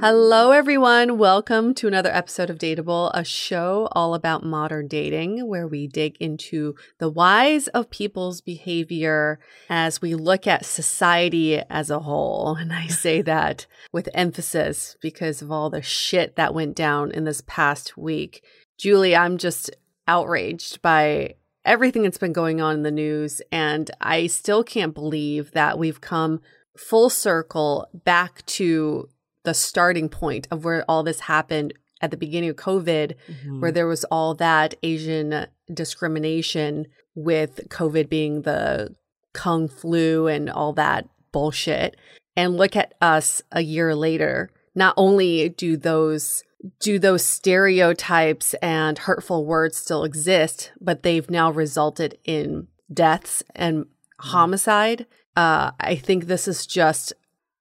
Hello, everyone. Welcome to another episode of Dateable, a show all about modern dating, where we dig into the whys of people's behavior as we look at society as a whole. And I say that with emphasis because of all the shit that went down in this past week. Julie, I'm just outraged by everything that's been going on in the news. And I still can't believe that we've come full circle back to the starting point of where all this happened at the beginning of COVID, mm-hmm. where there was all that Asian discrimination with COVID being the Kung flu and all that bullshit. And look at us a year later. Not only do those do those stereotypes and hurtful words still exist, but they've now resulted in deaths and mm-hmm. homicide. Uh, I think this is just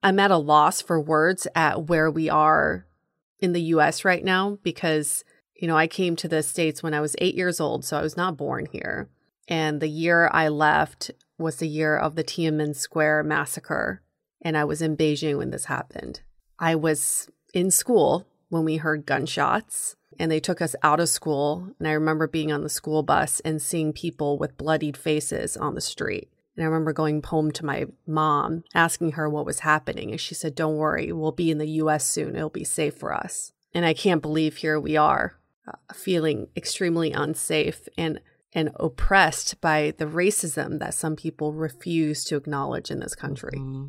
I'm at a loss for words at where we are in the US right now because, you know, I came to the States when I was eight years old, so I was not born here. And the year I left was the year of the Tiananmen Square massacre. And I was in Beijing when this happened. I was in school when we heard gunshots and they took us out of school. And I remember being on the school bus and seeing people with bloodied faces on the street. And I remember going home to my mom, asking her what was happening. And she said, Don't worry, we'll be in the US soon. It'll be safe for us. And I can't believe here we are, uh, feeling extremely unsafe and and oppressed by the racism that some people refuse to acknowledge in this country. Mm-hmm.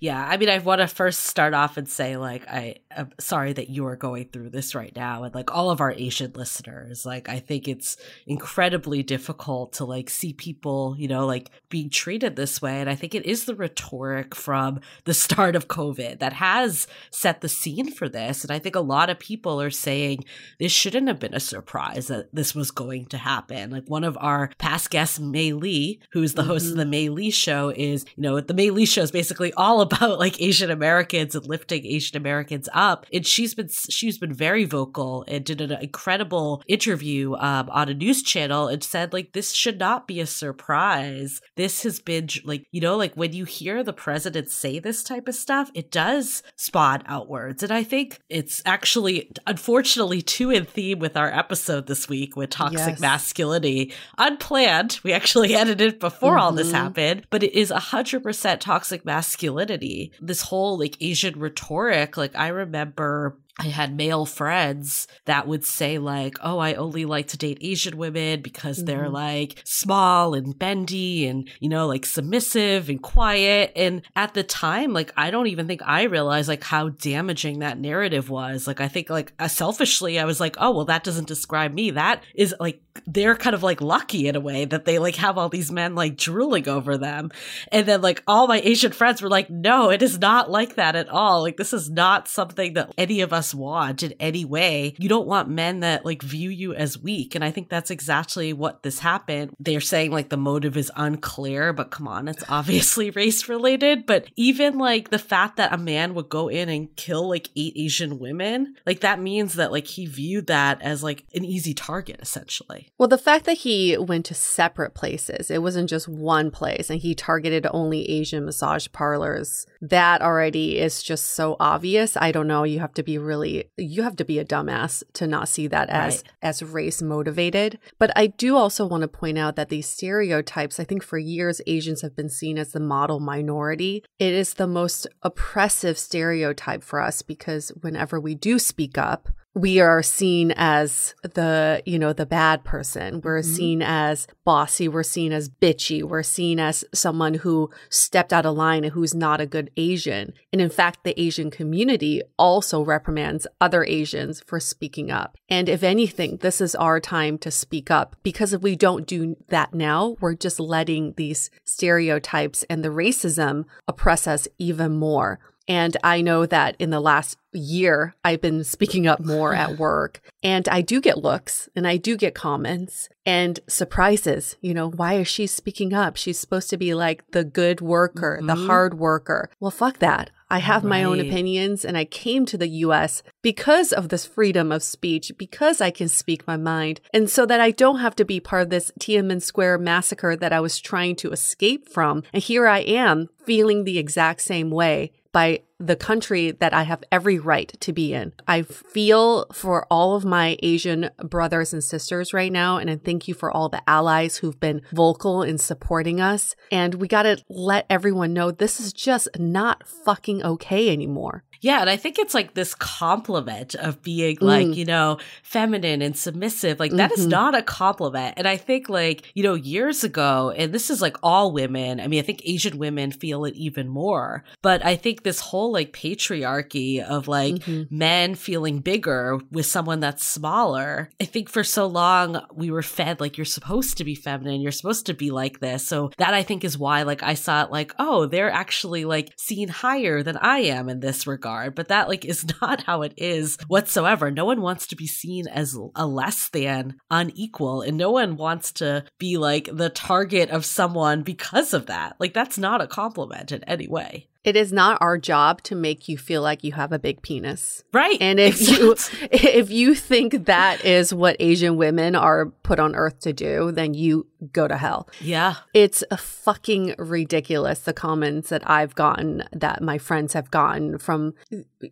Yeah, I mean, I want to first start off and say, like, I I'm sorry that you are going through this right now. And like all of our Asian listeners, like I think it's incredibly difficult to like see people, you know, like being treated this way. And I think it is the rhetoric from the start of COVID that has set the scene for this. And I think a lot of people are saying this shouldn't have been a surprise that this was going to happen. Like one of our past guests, Mei Lee, who's the mm-hmm. host of mm-hmm. the Mei Lee show, is, you know, the Mei Lee show is basically all about like Asian Americans and lifting Asian Americans up. And she's been, she's been very vocal and did an incredible interview um, on a news channel and said like, this should not be a surprise. This has been like, you know, like when you hear the president say this type of stuff, it does spawn outwards. And I think it's actually, unfortunately, too in theme with our episode this week with toxic yes. masculinity. Unplanned. We actually edited before mm-hmm. all this mm-hmm. happened, but it is a 100% toxic masculinity. This whole like Asian rhetoric, like I remember remember I had male friends that would say like, "Oh, I only like to date Asian women because mm-hmm. they're like small and bendy and, you know, like submissive and quiet." And at the time, like I don't even think I realized like how damaging that narrative was. Like I think like uh, selfishly I was like, "Oh, well that doesn't describe me. That is like they're kind of like lucky in a way that they like have all these men like drooling over them." And then like all my Asian friends were like, "No, it is not like that at all. Like this is not something that any of us us want in any way. You don't want men that like view you as weak. And I think that's exactly what this happened. They're saying like the motive is unclear, but come on, it's obviously race related. But even like the fact that a man would go in and kill like eight Asian women, like that means that like he viewed that as like an easy target essentially. Well, the fact that he went to separate places, it wasn't just one place and he targeted only Asian massage parlors, that already is just so obvious. I don't know. You have to be really really you have to be a dumbass to not see that as right. as race motivated. But I do also want to point out that these stereotypes, I think for years Asians have been seen as the model minority. It is the most oppressive stereotype for us because whenever we do speak up, we are seen as the, you know, the bad person. We're mm-hmm. seen as bossy. We're seen as bitchy. We're seen as someone who stepped out of line and who's not a good Asian. And in fact, the Asian community also reprimands other Asians for speaking up. And if anything, this is our time to speak up because if we don't do that now, we're just letting these stereotypes and the racism oppress us even more. And I know that in the last year, I've been speaking up more at work and I do get looks and I do get comments and surprises. You know, why is she speaking up? She's supposed to be like the good worker, mm-hmm. the hard worker. Well, fuck that. I have right. my own opinions and I came to the US because of this freedom of speech, because I can speak my mind, and so that I don't have to be part of this Tiananmen Square massacre that I was trying to escape from. And here I am feeling the exact same way by the country that I have every right to be in. I feel for all of my Asian brothers and sisters right now. And I thank you for all the allies who've been vocal in supporting us. And we got to let everyone know this is just not fucking okay anymore. Yeah, and I think it's like this compliment of being like, mm. you know, feminine and submissive. Like that mm-hmm. is not a compliment. And I think like, you know, years ago, and this is like all women, I mean, I think Asian women feel it even more. But I think this whole like patriarchy of like mm-hmm. men feeling bigger with someone that's smaller. I think for so long we were fed like you're supposed to be feminine, you're supposed to be like this. So that I think is why like I saw it like, oh, they're actually like seen higher than I am in this regard regard, but that like is not how it is whatsoever. No one wants to be seen as a less than unequal and no one wants to be like the target of someone because of that. Like that's not a compliment in any way. It is not our job to make you feel like you have a big penis. Right. And if exactly. you if you think that is what Asian women are put on earth to do, then you go to hell. Yeah. It's a fucking ridiculous the comments that I've gotten that my friends have gotten from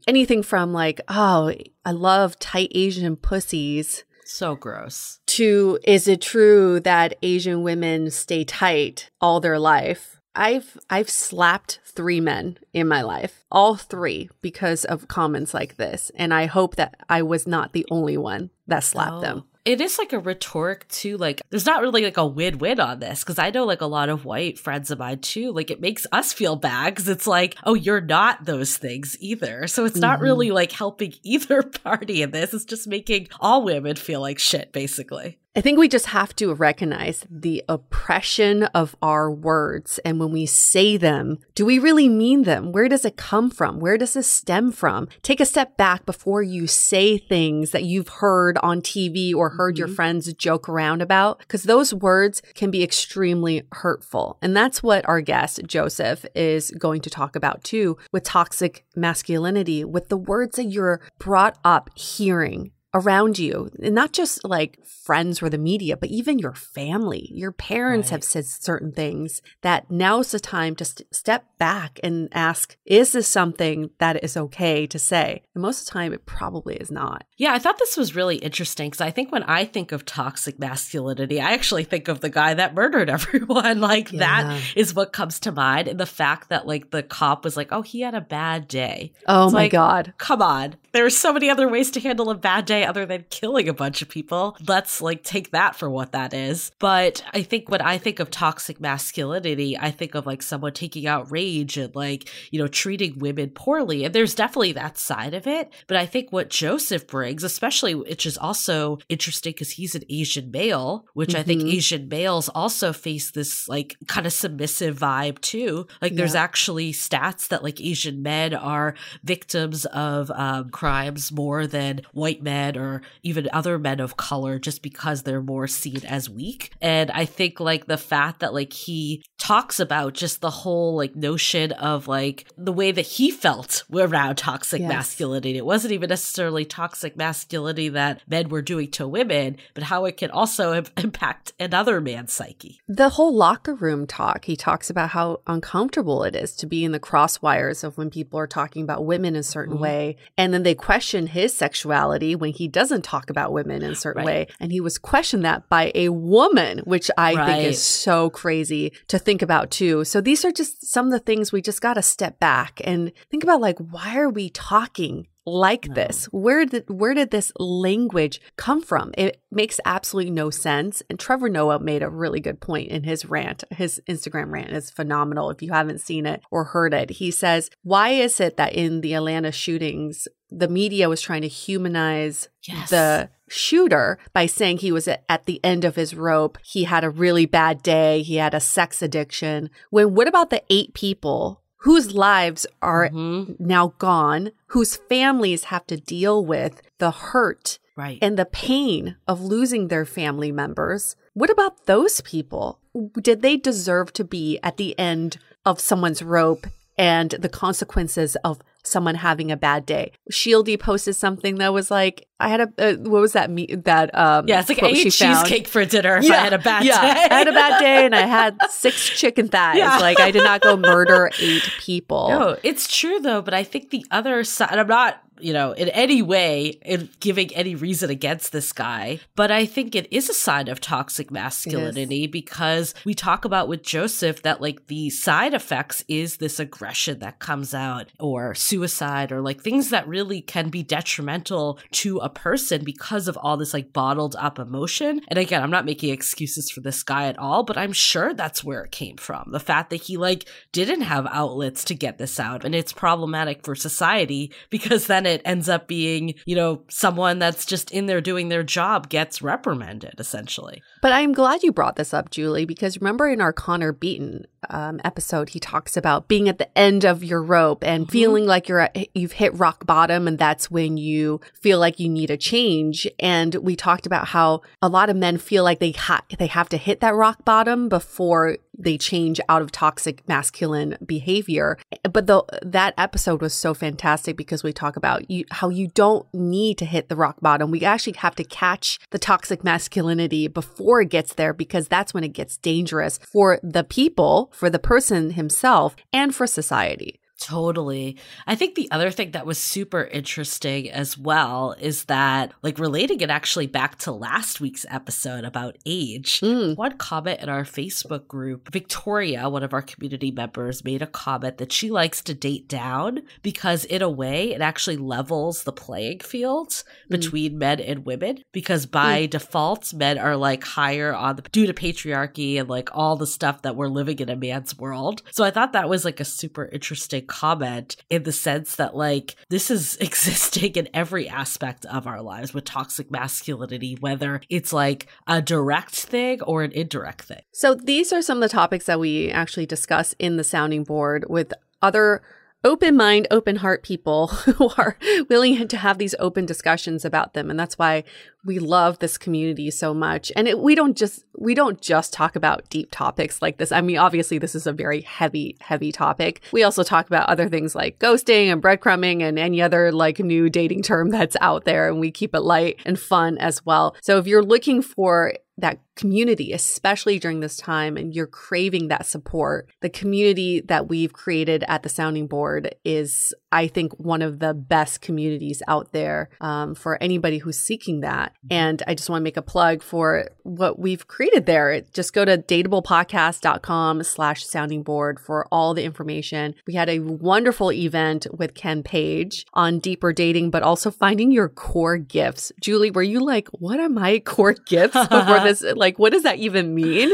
anything from like, "Oh, I love tight Asian pussies." So gross. To is it true that Asian women stay tight all their life? I've I've slapped 3 men in my life. All 3 because of comments like this. And I hope that I was not the only one that slapped oh. them. It is like a rhetoric too. Like, there's not really like a win win on this because I know like a lot of white friends of mine too. Like, it makes us feel bad because it's like, oh, you're not those things either. So it's not mm-hmm. really like helping either party in this. It's just making all women feel like shit, basically. I think we just have to recognize the oppression of our words. And when we say them, do we really mean them? Where does it come from? Where does it stem from? Take a step back before you say things that you've heard on TV or heard mm-hmm. your friends joke around about, because those words can be extremely hurtful. And that's what our guest, Joseph, is going to talk about too with toxic masculinity, with the words that you're brought up hearing around you, and not just like friends or the media, but even your family. Your parents right. have said certain things that now's the time to st- step back and ask, is this something that is okay to say? And most of the time, it probably is not. Yeah, I thought this was really interesting because I think when I think of toxic masculinity, I actually think of the guy that murdered everyone. like yeah. that is what comes to mind. And the fact that like the cop was like, oh, he had a bad day. Oh it's my like, God. Come on. There are so many other ways to handle a bad day other than killing a bunch of people. Let's like take that for what that is. But I think when I think of toxic masculinity, I think of like someone taking out rage and like, you know, treating women poorly. And there's definitely that side of it. But I think what Joseph brings, especially, which is also interesting because he's an Asian male, which mm-hmm. I think mm-hmm. Asian males also face this like kind of submissive vibe too. Like there's yeah. actually stats that like Asian men are victims of um, crimes more than white men or even other men of color just because they're more seen as weak. And I think like the fact that like he talks about just the whole like notion of like the way that he felt around toxic yes. masculinity. It wasn't even necessarily toxic masculinity that men were doing to women, but how it can also impact another man's psyche. The whole locker room talk, he talks about how uncomfortable it is to be in the crosswires of when people are talking about women a certain mm-hmm. way. And then they question his sexuality when he doesn't talk about women in a certain right. way. And he was questioned that by a woman, which I right. think is so crazy to think about too. So these are just some of the things we just got to step back and think about like, why are we talking like no. this? Where did where did this language come from? It makes absolutely no sense. And Trevor Noah made a really good point in his rant. His Instagram rant is phenomenal. If you haven't seen it or heard it, he says, "Why is it that in the Atlanta shootings, the media was trying to humanize yes. the shooter by saying he was at the end of his rope. He had a really bad day. He had a sex addiction. When what about the eight people whose lives are mm-hmm. now gone, whose families have to deal with the hurt right. and the pain of losing their family members. What about those people? Did they deserve to be at the end of someone's rope and the consequences of someone having a bad day. Shieldy posted something that was like, I had a, uh, what was that meat that, um, yeah, it's like I ate cheesecake for dinner yeah, I had a bad yeah. day. I had a bad day and I had six chicken thighs. Yeah. Like I did not go murder eight people. No, it's true though, but I think the other side, I'm not you know, in any way in giving any reason against this guy. But I think it is a sign of toxic masculinity because we talk about with Joseph that like the side effects is this aggression that comes out or suicide or like things that really can be detrimental to a person because of all this like bottled up emotion. And again, I'm not making excuses for this guy at all, but I'm sure that's where it came from. The fact that he like didn't have outlets to get this out and it's problematic for society because then it it ends up being, you know, someone that's just in there doing their job gets reprimanded essentially. But I'm glad you brought this up, Julie, because remember in our Connor Beaton um, episode, he talks about being at the end of your rope and mm-hmm. feeling like you're at, you've hit rock bottom, and that's when you feel like you need a change. And we talked about how a lot of men feel like they ha- they have to hit that rock bottom before they change out of toxic masculine behavior. But the, that episode was so fantastic because we talk about you, how you don't need to hit the rock bottom. We actually have to catch the toxic masculinity before it gets there because that's when it gets dangerous for the people, for the person himself, and for society. Totally. I think the other thing that was super interesting as well is that, like, relating it actually back to last week's episode about age, mm. one comment in our Facebook group, Victoria, one of our community members, made a comment that she likes to date down because, in a way, it actually levels the playing field mm. between men and women because by mm. default, men are like higher on the due to patriarchy and like all the stuff that we're living in a man's world. So I thought that was like a super interesting comment in the sense that like this is existing in every aspect of our lives with toxic masculinity, whether it's like a direct thing or an indirect thing. So these are some of the topics that we actually discuss in the sounding board with other open mind, open heart people who are willing to have these open discussions about them. And that's why we love this community so much. And it, we don't just, we don't just talk about deep topics like this. I mean, obviously this is a very heavy, heavy topic. We also talk about other things like ghosting and breadcrumbing and any other like new dating term that's out there. And we keep it light and fun as well. So if you're looking for that community, especially during this time, and you're craving that support, the community that we've created at the Sounding Board is, I think, one of the best communities out there um, for anybody who's seeking that. And I just want to make a plug for what we've created there. Just go to dateablepodcast.com slash sounding board for all the information. We had a wonderful event with Ken Page on deeper dating, but also finding your core gifts. Julie, were you like, what are my core gifts before this? Like, what does that even mean?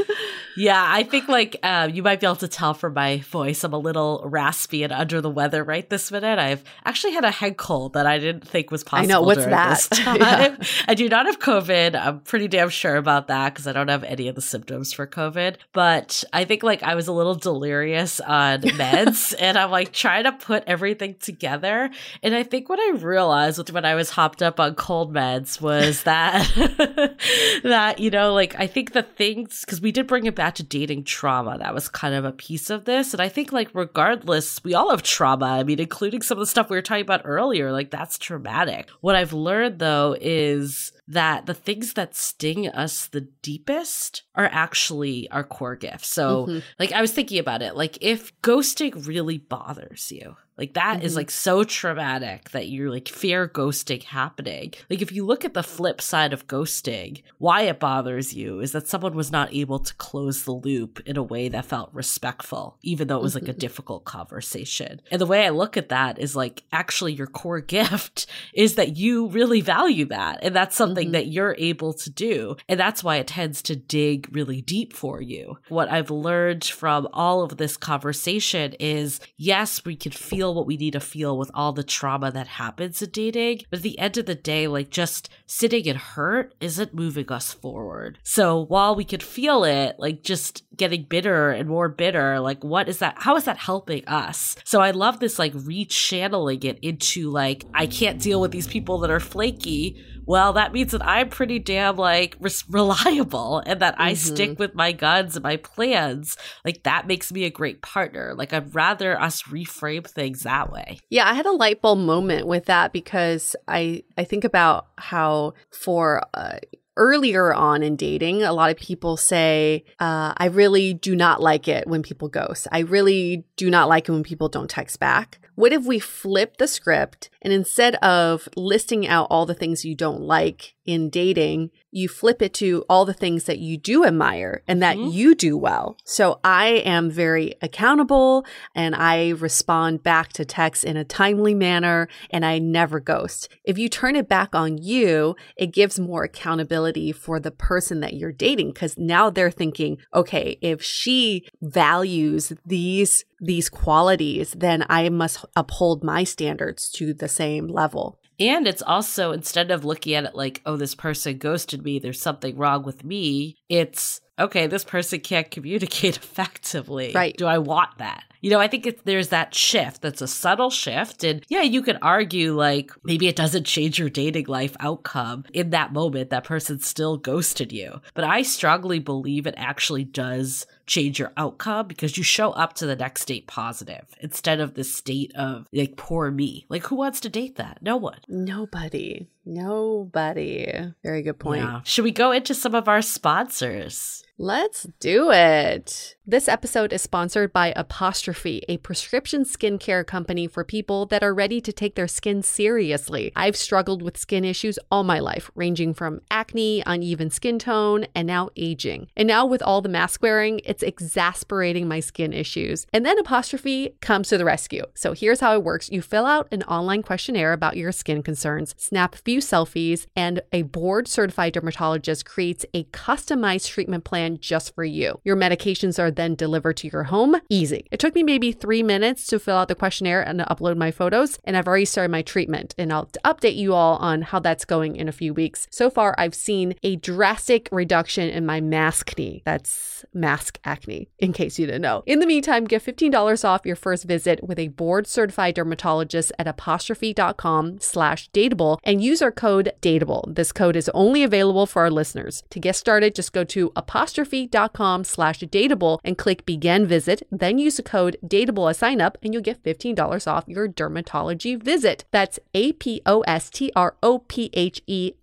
Yeah, I think like uh, you might be able to tell from my voice, I'm a little raspy and under the weather right this minute. I've actually had a head cold that I didn't think was possible. I know what's that. yeah. I do not have COVID. I'm pretty damn sure about that because I don't have any of the symptoms for COVID. But I think like I was a little delirious on meds, and I'm like trying to put everything together. And I think what I realized when I was hopped up on cold meds was that that you know like I think the things because we did bring it back to dating trauma. That was kind of a piece of this. And I think, like, regardless, we all have trauma. I mean, including some of the stuff we were talking about earlier, like, that's traumatic. What I've learned, though, is that the things that sting us the deepest are actually our core gifts. So, mm-hmm. like, I was thinking about it. Like, if ghosting really bothers you, like that mm-hmm. is like so traumatic that you're like fear ghosting happening. Like if you look at the flip side of ghosting, why it bothers you is that someone was not able to close the loop in a way that felt respectful, even though it was like a mm-hmm. difficult conversation. And the way I look at that is like actually your core gift is that you really value that. And that's something mm-hmm. that you're able to do. And that's why it tends to dig really deep for you. What I've learned from all of this conversation is yes, we can feel feel what we need to feel with all the trauma that happens in dating. But at the end of the day, like just sitting in hurt isn't moving us forward. So while we could feel it, like just getting bitter and more bitter, like what is that? How is that helping us? So I love this like rechanneling it into like, I can't deal with these people that are flaky well, that means that I'm pretty damn like reliable and that I mm-hmm. stick with my guns and my plans. Like that makes me a great partner. Like I'd rather us reframe things that way. Yeah, I had a light bulb moment with that because I I think about how for uh, earlier on in dating, a lot of people say, uh, I really do not like it when people ghost. I really do not like it when people don't text back. What if we flip the script and instead of listing out all the things you don't like in dating, you flip it to all the things that you do admire and that mm-hmm. you do well. So I am very accountable and I respond back to texts in a timely manner and I never ghost. If you turn it back on you, it gives more accountability for the person that you're dating because now they're thinking, okay, if she values these these qualities, then I must uphold my standards to the same level. And it's also instead of looking at it like, oh, this person ghosted me, there's something wrong with me, it's okay, this person can't communicate effectively. Right. Do I want that? You know, I think it, there's that shift that's a subtle shift. And yeah, you could argue like maybe it doesn't change your dating life outcome in that moment. That person still ghosted you. But I strongly believe it actually does change your outcome because you show up to the next date positive instead of the state of like poor me. Like who wants to date that? No one. Nobody. Nobody. Very good point. Yeah. Should we go into some of our sponsors? Let's do it. This episode is sponsored by Apostrophe, a prescription skincare company for people that are ready to take their skin seriously. I've struggled with skin issues all my life, ranging from acne, uneven skin tone, and now aging. And now with all the mask wearing, it's exasperating my skin issues. And then Apostrophe comes to the rescue. So here's how it works you fill out an online questionnaire about your skin concerns, snap a few selfies, and a board certified dermatologist creates a customized treatment plan just for you. Your medications are then delivered to your home. Easy. It took me maybe three minutes to fill out the questionnaire and upload my photos, and I've already started my treatment. And I'll update you all on how that's going in a few weeks. So far, I've seen a drastic reduction in my maskne. That's mask acne, in case you didn't know. In the meantime, get $15 off your first visit with a board certified dermatologist at apostrophe.com slash dateable and use our code dateable. This code is only available for our listeners. To get started, just go to apostrophe.com slash dateable and click begin visit, then use the code dateable as sign up and you'll get $15 off your dermatology visit. That's A-P-O-S-T-R-O-P-H-E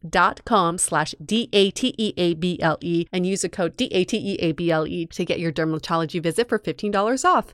dot com slash D-A-T-E-A-B-L-E and use the code D-A-T-E-A-B-L-E to get your dermatology visit for $15 off.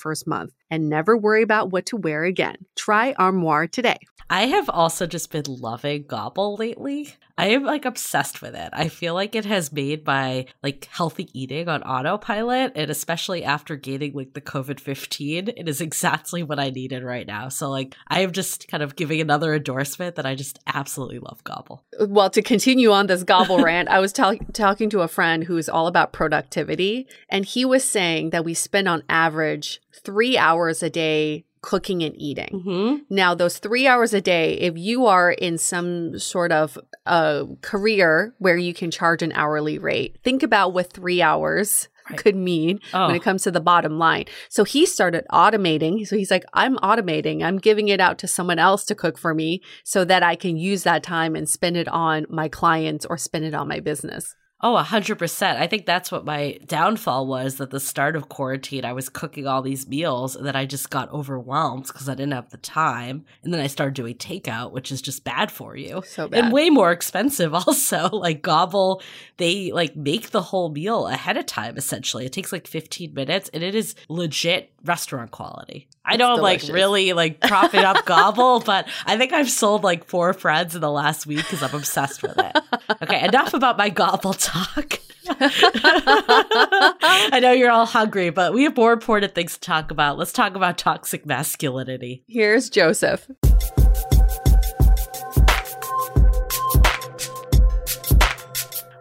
first month and never worry about what to wear again. Try Armoire today. I have also just been loving Gobble lately. I am like obsessed with it. I feel like it has made my like healthy eating on autopilot, and especially after gaining like the COVID 15, it is exactly what I needed right now. So, like, I am just kind of giving another endorsement that I just absolutely love Gobble. Well, to continue on this Gobble rant, I was tal- talking to a friend who's all about productivity, and he was saying that we spend on average three hours a day cooking and eating. Mm-hmm. Now, those three hours a day, if you are in some sort of uh, career where you can charge an hourly rate, think about what three hours Right. could mean Oh. when it comes to the bottom line. So he started automating. So he's like, I'm automating. I'm giving it out to someone else to cook for me so that I can use that time and spend it on my clients or spend it on my business. Oh, a hundred percent. I think that's what my downfall was. At the start of quarantine, I was cooking all these meals, and then I just got overwhelmed because I didn't have the time. And then I started doing takeout, which is just bad for you So bad. and way more expensive. Also, like Gobble, they like make the whole meal ahead of time. Essentially, it takes like fifteen minutes, and it is legit restaurant quality. I don't like really like prop it up gobble, but I think I've sold like four friends in the last week because I'm obsessed with it. Okay, enough about my gobble talk. I know you're all hungry, but we have more important things to talk about. Let's talk about toxic masculinity. Here's Joseph.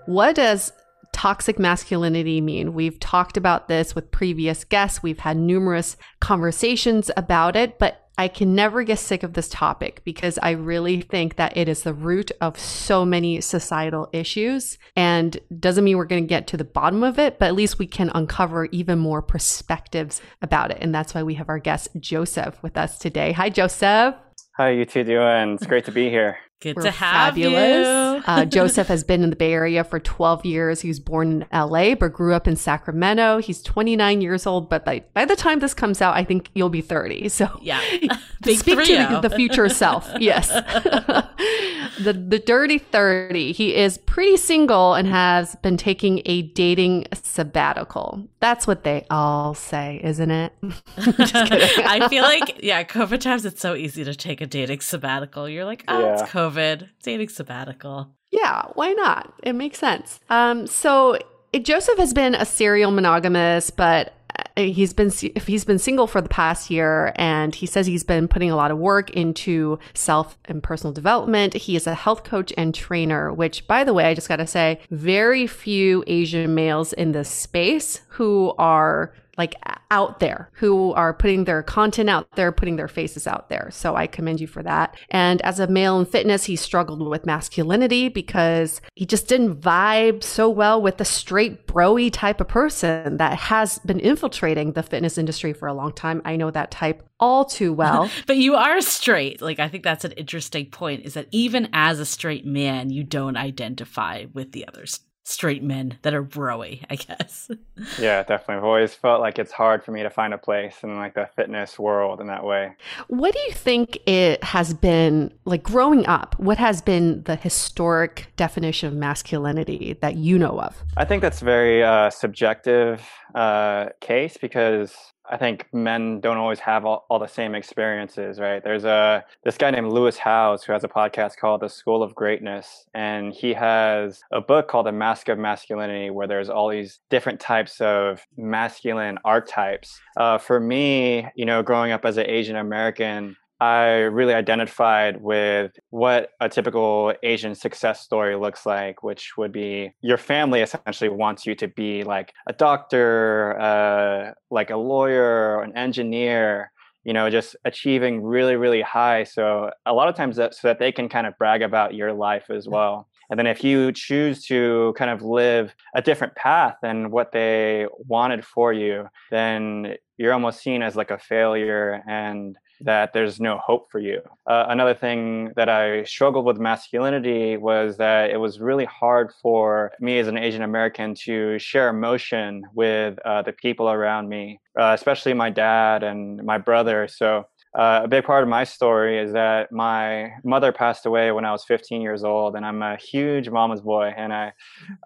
What does toxic masculinity mean? We've talked about this with previous guests. We've had numerous conversations about it, but I can never get sick of this topic because I really think that it is the root of so many societal issues and doesn't mean we're going to get to the bottom of it, but at least we can uncover even more perspectives about it. And that's why we have our guest Joseph with us today. Hi, Joseph. How you two doing? It's great to be here. Good We're to have fabulous. you. uh, Joseph has been in the Bay Area for 12 years. He was born in LA, but grew up in Sacramento. He's 29 years old, but by, by the time this comes out, I think you'll be 30. So yeah, speak to the, the, future self. Yes, the the dirty 30. He is pretty single and has been taking a dating sabbatical. That's what they all say, isn't it? I feel like yeah, COVID times it's so easy to take a dating sabbatical. You're like, oh, yeah. it's COVID COVID, dating sabbatical. Yeah, why not? It makes sense. Um, so Joseph has been a serial monogamous, but uh, he's been he's been single for the past year and he says he's been putting a lot of work into self and personal development he is a health coach and trainer which by the way i just got to say very few asian males in this space who are like out there who are putting their content out there, putting their faces out there. So I commend you for that. And as a male in fitness, he struggled with masculinity because he just didn't vibe so well with the straight broy type of person that has been infiltrating the fitness industry for a long time. I know that type all too well. but you are straight. Like I think that's an interesting point is that even as a straight man, you don't identify with the others straight men that are broy, I guess. yeah, definitely. I've always felt like it's hard for me to find a place in like the fitness world in that way. What do you think it has been like growing up? What has been the historic definition of masculinity that you know of? I think that's very uh, subjective uh, case because I think men don't always have all, all, the same experiences, right? There's a this guy named Lewis Howes who has a podcast called The School of Greatness, and he has a book called The Mask of Masculinity, where there's all these different types of masculine archetypes. Uh, for me, you know, growing up as an Asian American, I really identified with what a typical Asian success story looks like, which would be your family essentially wants you to be like a doctor, uh, like a lawyer, an engineer, you know, just achieving really, really high. So a lot of times that so that they can kind of brag about your life as well. And then if you choose to kind of live a different path than what they wanted for you, then you're almost seen as like a failure and that there's no hope for you. Uh, another thing that I struggled with masculinity was that it was really hard for me as an Asian American to share emotion with uh, the people around me, uh, especially my dad and my brother. So uh, a big part of my story is that my mother passed away when I was 15 years old, and I'm a huge mama's boy. And I,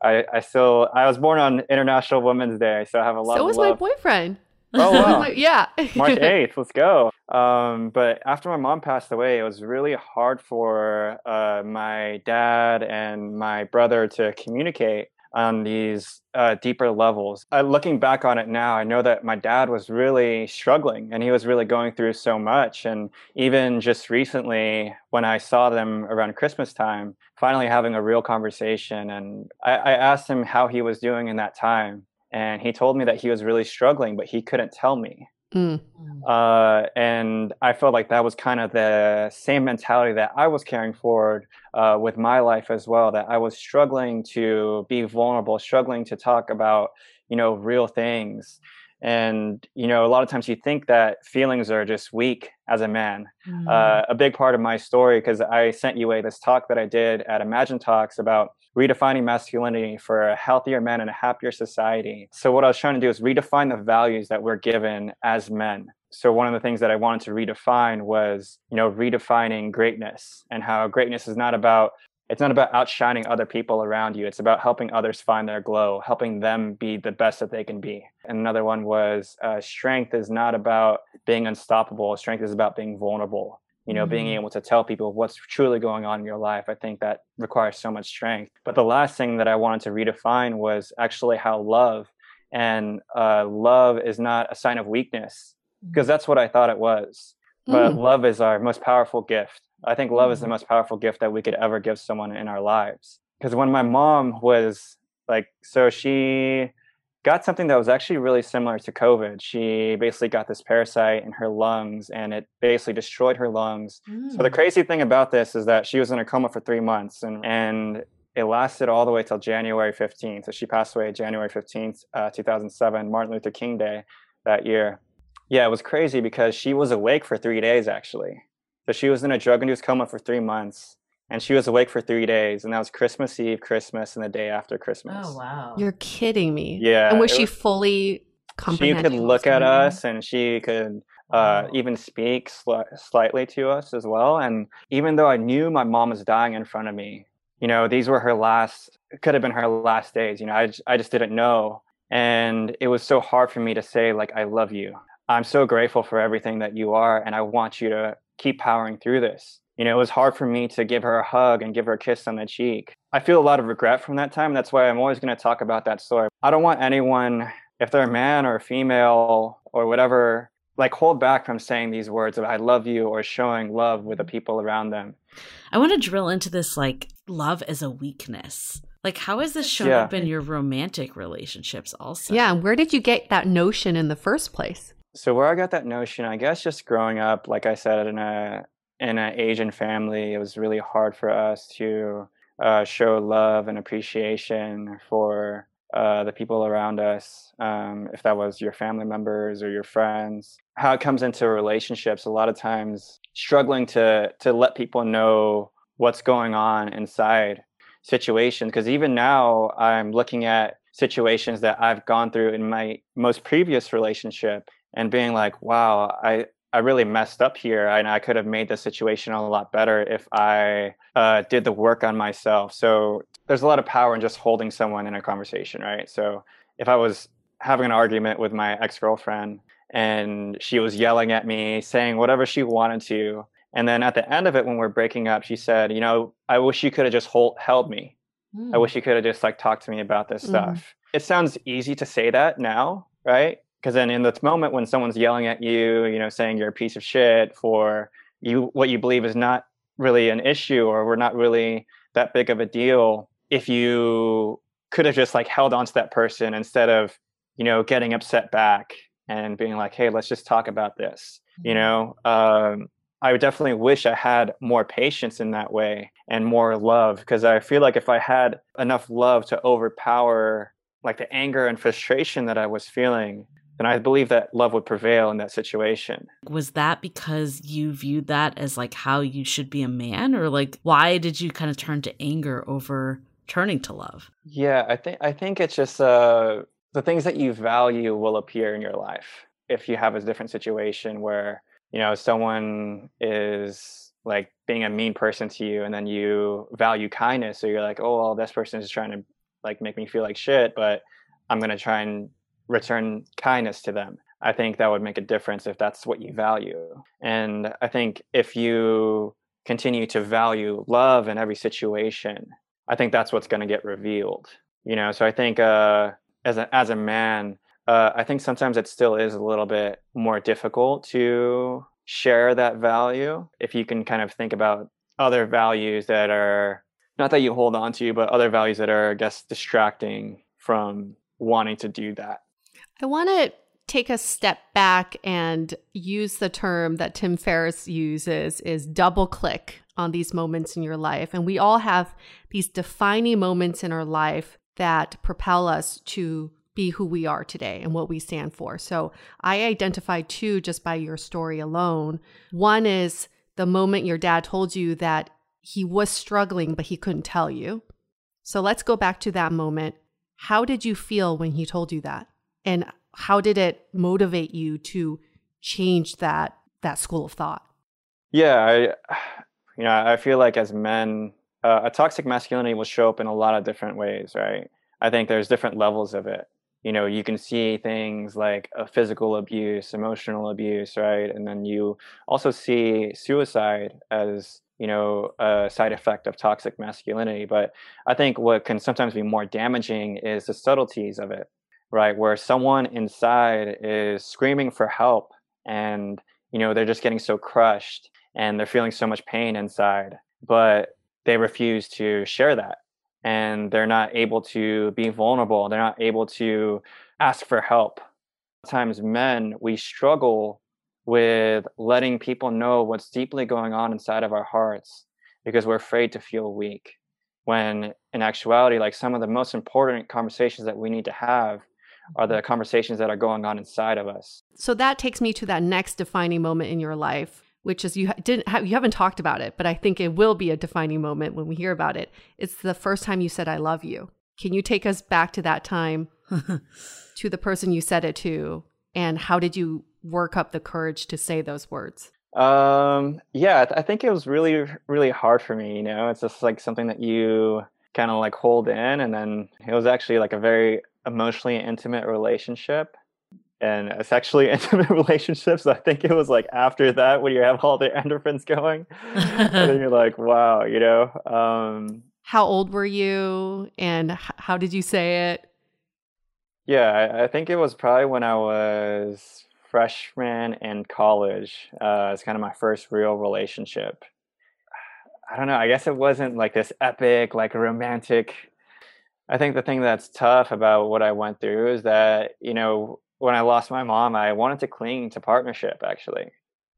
I, I still, I was born on International Women's Day, so I have a lot. So was my boyfriend. Oh wow! yeah, March 8th. Let's go. Um, but after my mom passed away, it was really hard for uh, my dad and my brother to communicate on these uh, deeper levels. Uh, looking back on it now, I know that my dad was really struggling and he was really going through so much. And even just recently, when I saw them around Christmas time, finally having a real conversation, and I, I asked him how he was doing in that time. And he told me that he was really struggling, but he couldn't tell me. Mm. Uh, and I felt like that was kind of the same mentality that I was carrying forward uh, with my life as well. That I was struggling to be vulnerable, struggling to talk about, you know, real things. And you know, a lot of times you think that feelings are just weak as a man. Mm. Uh, a big part of my story, because I sent you a this talk that I did at Imagine Talks about redefining masculinity for a healthier man and a happier society. So, what I was trying to do is redefine the values that we're given as men. So, one of the things that I wanted to redefine was, you know, redefining greatness and how greatness is not about it's not about outshining other people around you. It's about helping others find their glow, helping them be the best that they can be. And another one was uh, strength is not about being unstoppable. Strength is about being vulnerable. You know, mm-hmm. being able to tell people what's truly going on in your life. I think that requires so much strength. But the last thing that I wanted to redefine was actually how love and uh, love is not a sign of weakness because mm. that's what I thought it was. But mm. love is our most powerful gift I think love is the mm-hmm. most powerful gift that we could ever give someone in our lives. Because when my mom was like, so she got something that was actually really similar to COVID. She basically got this parasite in her lungs and it basically destroyed her lungs. Mm. So the mm. crazy thing about this is that she was in a coma for three months and, and it lasted all the way till January 15th. So she passed away January 15th, uh, 2007, Martin Luther King Day that year. Yeah, it was crazy because she was awake for three days actually. So she was in a drug induced coma for three months and she was awake for three days. And that was Christmas Eve, Christmas, and the day after Christmas. Oh, wow. You're kidding me. Yeah. And was she was, fully She could look at us and she could uh, even speak sl- slightly to us as well. And even though I knew my mom was dying in front of me, you know, these were her last, could have been her last days. You know, I, I just didn't know. And it was so hard for me to say, like, I love you. I'm so grateful for everything that you are. And I want you to keep powering through this. You know, it was hard for me to give her a hug and give her a kiss on the cheek. I feel a lot of regret from that time. That's why I'm always going to talk about that story. I don't want anyone, if they're a man or a female or whatever, like hold back from saying these words of I love you or showing love with the people around them. I want to drill into this like love as a weakness. Like, how has this shown yeah. up in your romantic relationships also? Yeah. Where did you get that notion in the first place? so where I got that notion, I guess just growing up, like I said, in a in an Asian family, it was really hard for us to uh, show love and appreciation for uh, the people around us, um, if that was your family members or your friends. How it comes into relationships, a lot of times struggling to to let people know what's going on inside situations. Because even now, I'm looking at situations that I've gone through in my most previous relationship and being like, wow, I, I really messed up here and I could have made the situation a lot better if I uh, did the work on myself. So there's a lot of power in just holding someone in a conversation, right? So if I was having an argument with my ex girlfriend and she was yelling at me, saying whatever she wanted to. And then at the end of it, when we're breaking up, she said, You know, I wish you could have just hold, held me. Mm. I wish you could have just like talked to me about this mm. stuff. It sounds easy to say that now, right? Because then in this moment when someone's yelling at you you know saying you're a piece of shit for you what you believe is not really an issue or we're not really that big of a deal if you could have just like held on to that person instead of you know getting upset back and being like hey let's just talk about this you mm-hmm. know um, i would definitely wish i had more patience in that way and more love because i feel like if i had enough love to overpower like the anger and frustration that i was feeling and I believe that love would prevail in that situation. Was that because you viewed that as like how you should be a man or like why did you kind of turn to anger over turning to love? Yeah, I think I think it's just uh the things that you value will appear in your life. If you have a different situation where, you know, someone is like being a mean person to you and then you value kindness so you're like, "Oh, well, this person is trying to like make me feel like shit, but I'm going to try and return kindness to them. I think that would make a difference if that's what you value. And I think if you continue to value love in every situation, I think that's what's going to get revealed. You know, so I think uh, as a as a man, uh, I think sometimes it still is a little bit more difficult to share that value if you can kind of think about other values that are not that you hold on to, but other values that are, I guess, distracting from wanting to do that. I want to take a step back and use the term that Tim Ferriss uses is double click on these moments in your life. And we all have these defining moments in our life that propel us to be who we are today and what we stand for. So I identify two just by your story alone. One is the moment your dad told you that he was struggling, but he couldn't tell you. So let's go back to that moment. How did you feel when he told you that? And how did it motivate you to change that that school of thought yeah i you know i feel like as men uh, a toxic masculinity will show up in a lot of different ways, right? I think there's different levels of it. You know, you can see things like a physical abuse, emotional abuse, right? And then you also see suicide as you know a side effect of toxic masculinity but i think what can sometimes be more damaging is the subtleties of it right where someone inside is screaming for help and you know they're just getting so crushed and they're feeling so much pain inside but they refuse to share that. And they're not able to be vulnerable they're not able to ask for help. Sometimes men we struggle with letting people know what's deeply going on inside of our hearts because we're afraid to feel weak when in actuality like some of the most important conversations that we need to have are the conversations that are going on inside of us so that takes me to that next defining moment in your life which is you didn't have, you haven't talked about it, but I think it will be a defining moment when we hear about it. It's the first time you said I love you. Can you take us back to that time to the person you said it to and how did you work up the courage to say those words? Um yeah, I think it was really really hard for me, you know. It's just like something that you kind of like hold in and then it was actually like a very emotionally intimate relationship and a sexually intimate relationship so I think it was like after that when you have all the endorphins going, and then you're like, wow, you know. Um, how old were you, and how did you say it? Yeah, I, I, think it was probably when I was freshman in college. Uh, it's kind of my first real relationship. I don't know. I guess it wasn't like this epic, like romantic. I think the thing that's tough about what I went through is that you know when I lost my mom, I wanted to cling to partnership actually.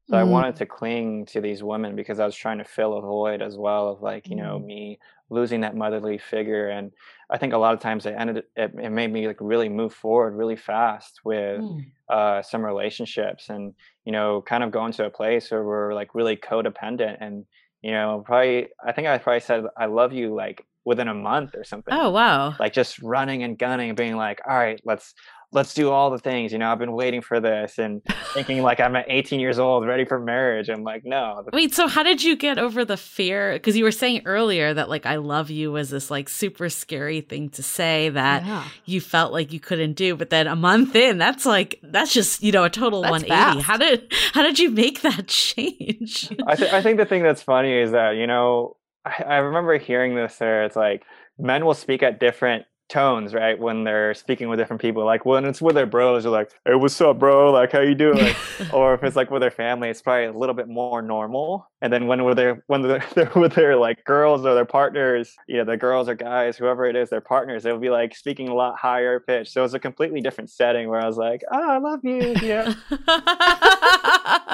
So mm. I wanted to cling to these women because I was trying to fill a void as well of like, you know, mm. me losing that motherly figure. And I think a lot of times it ended, it, it made me like really move forward really fast with mm. uh, some relationships and, you know, kind of going to a place where we're like really codependent and, you know, probably, I think I probably said, I love you like within a month or something. Oh, wow. Like just running and gunning and being like, all right, let's, let's do all the things. You know, I've been waiting for this and thinking like I'm at 18 years old, ready for marriage. I'm like, no. Wait, so how did you get over the fear? Because you were saying earlier that like I love you was this like super scary thing to say that yeah. you felt like you couldn't do, but then a month in, that's like that's just you know a total that's 180. Fast. How did how did you make that change? I, th- I think the thing that's funny is that you know I, I remember hearing this there. It's like men will speak at different tones, right? When they're speaking with different people, like when it's with their bros, they're like, "Hey, what's up, bro? Like, how you doing?" or if it's like with their family, it's probably a little bit more normal. And then when they're when they're, they're with their like girls or their partners, you know, the girls or guys, whoever it is, their partners, they'll be like speaking a lot higher pitch. So it's a completely different setting where I was like, "Oh, I love you," Yeah.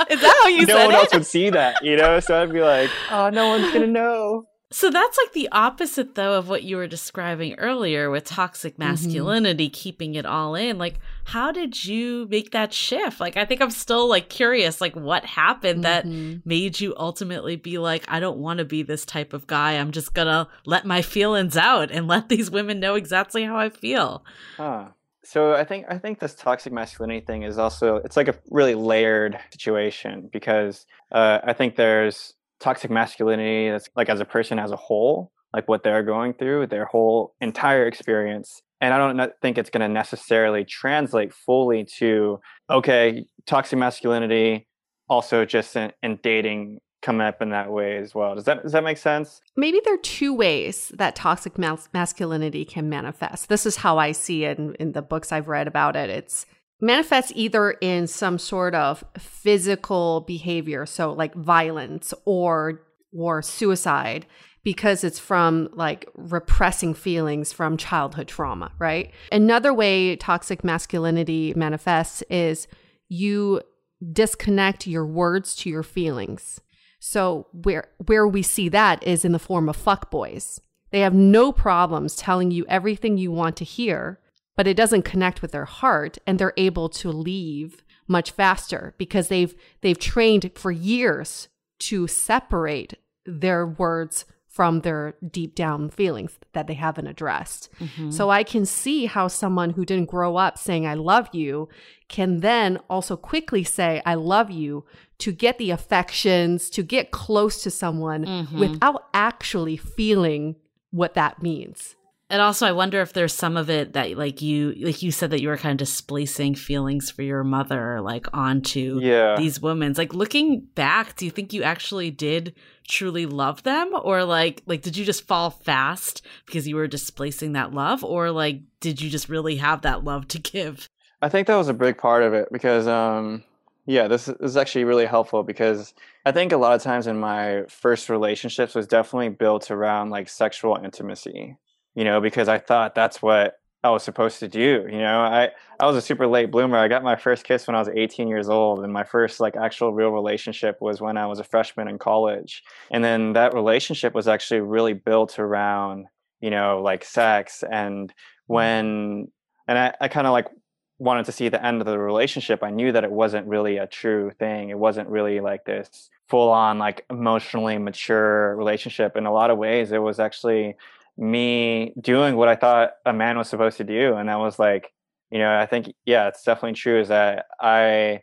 is that how you? No one it? else would see that, you know. So I'd be like, "Oh, no one's gonna know." So that's like the opposite though of what you were describing earlier with toxic mm-hmm. masculinity mm-hmm. keeping it all in. Like how did you make that shift? Like I think I'm still like curious like what happened mm-hmm. that made you ultimately be like I don't want to be this type of guy. I'm just going to let my feelings out and let these women know exactly how I feel. Huh. So I think I think this toxic masculinity thing is also it's like a really layered situation because uh, I think there's toxic masculinity that's like as a person as a whole like what they're going through their whole entire experience. And i don't think it's going to necessarily translate fully to okay toxic masculinity also just in, in dating come up in that way as well. Does that does that make sense? Maybe there are two ways that toxic mas- masculinity can manifest. This is how i see it in, in the books i've read about it. It's manifests either in some sort of physical behavior, so like violence or or suicide because it's from like repressing feelings from childhood trauma, right? Another way toxic masculinity manifests is you disconnect your words to your feelings. So where where we see that is in the form of fuck boys. They have no problems telling you everything you want to hear but it doesn't connect with their heart and they're able to leave much faster because they've they've trained for years to separate their words from their deep down feelings that they haven't addressed. Mm-hmm. So I can see how someone who didn't grow up saying, I love you, can then also quickly say, I love you to get the affections, to get close to someone mm-hmm. without actually feeling what that means. And also, I wonder if there's some of it that, like you, like you said, that you were kind of displacing feelings for your mother, like onto yeah. these women's. Like looking back, do you think you actually did truly love them, or like, like did you just fall fast because you were displacing that love, or like did you just really have that love to give? I think that was a big part of it because, um, yeah, this is actually really helpful because I think a lot of times in my first relationships was definitely built around like sexual intimacy you know, because I thought that's what I was supposed to do. You know, I, I was a super late bloomer. I got my first kiss when I was 18 years old, and my first like actual real relationship was when I was a freshman in college. And then that relationship was actually really built around, you know, like sex. And mm. when, and I, I kind of like wanted to see the end of the relationship, I knew that it wasn't really a true thing. It wasn't really like this full on, like emotionally mature relationship. In a lot of ways, it was actually me doing what I thought a man was supposed to do. And that was like, you know, I think, yeah, it's definitely true is that I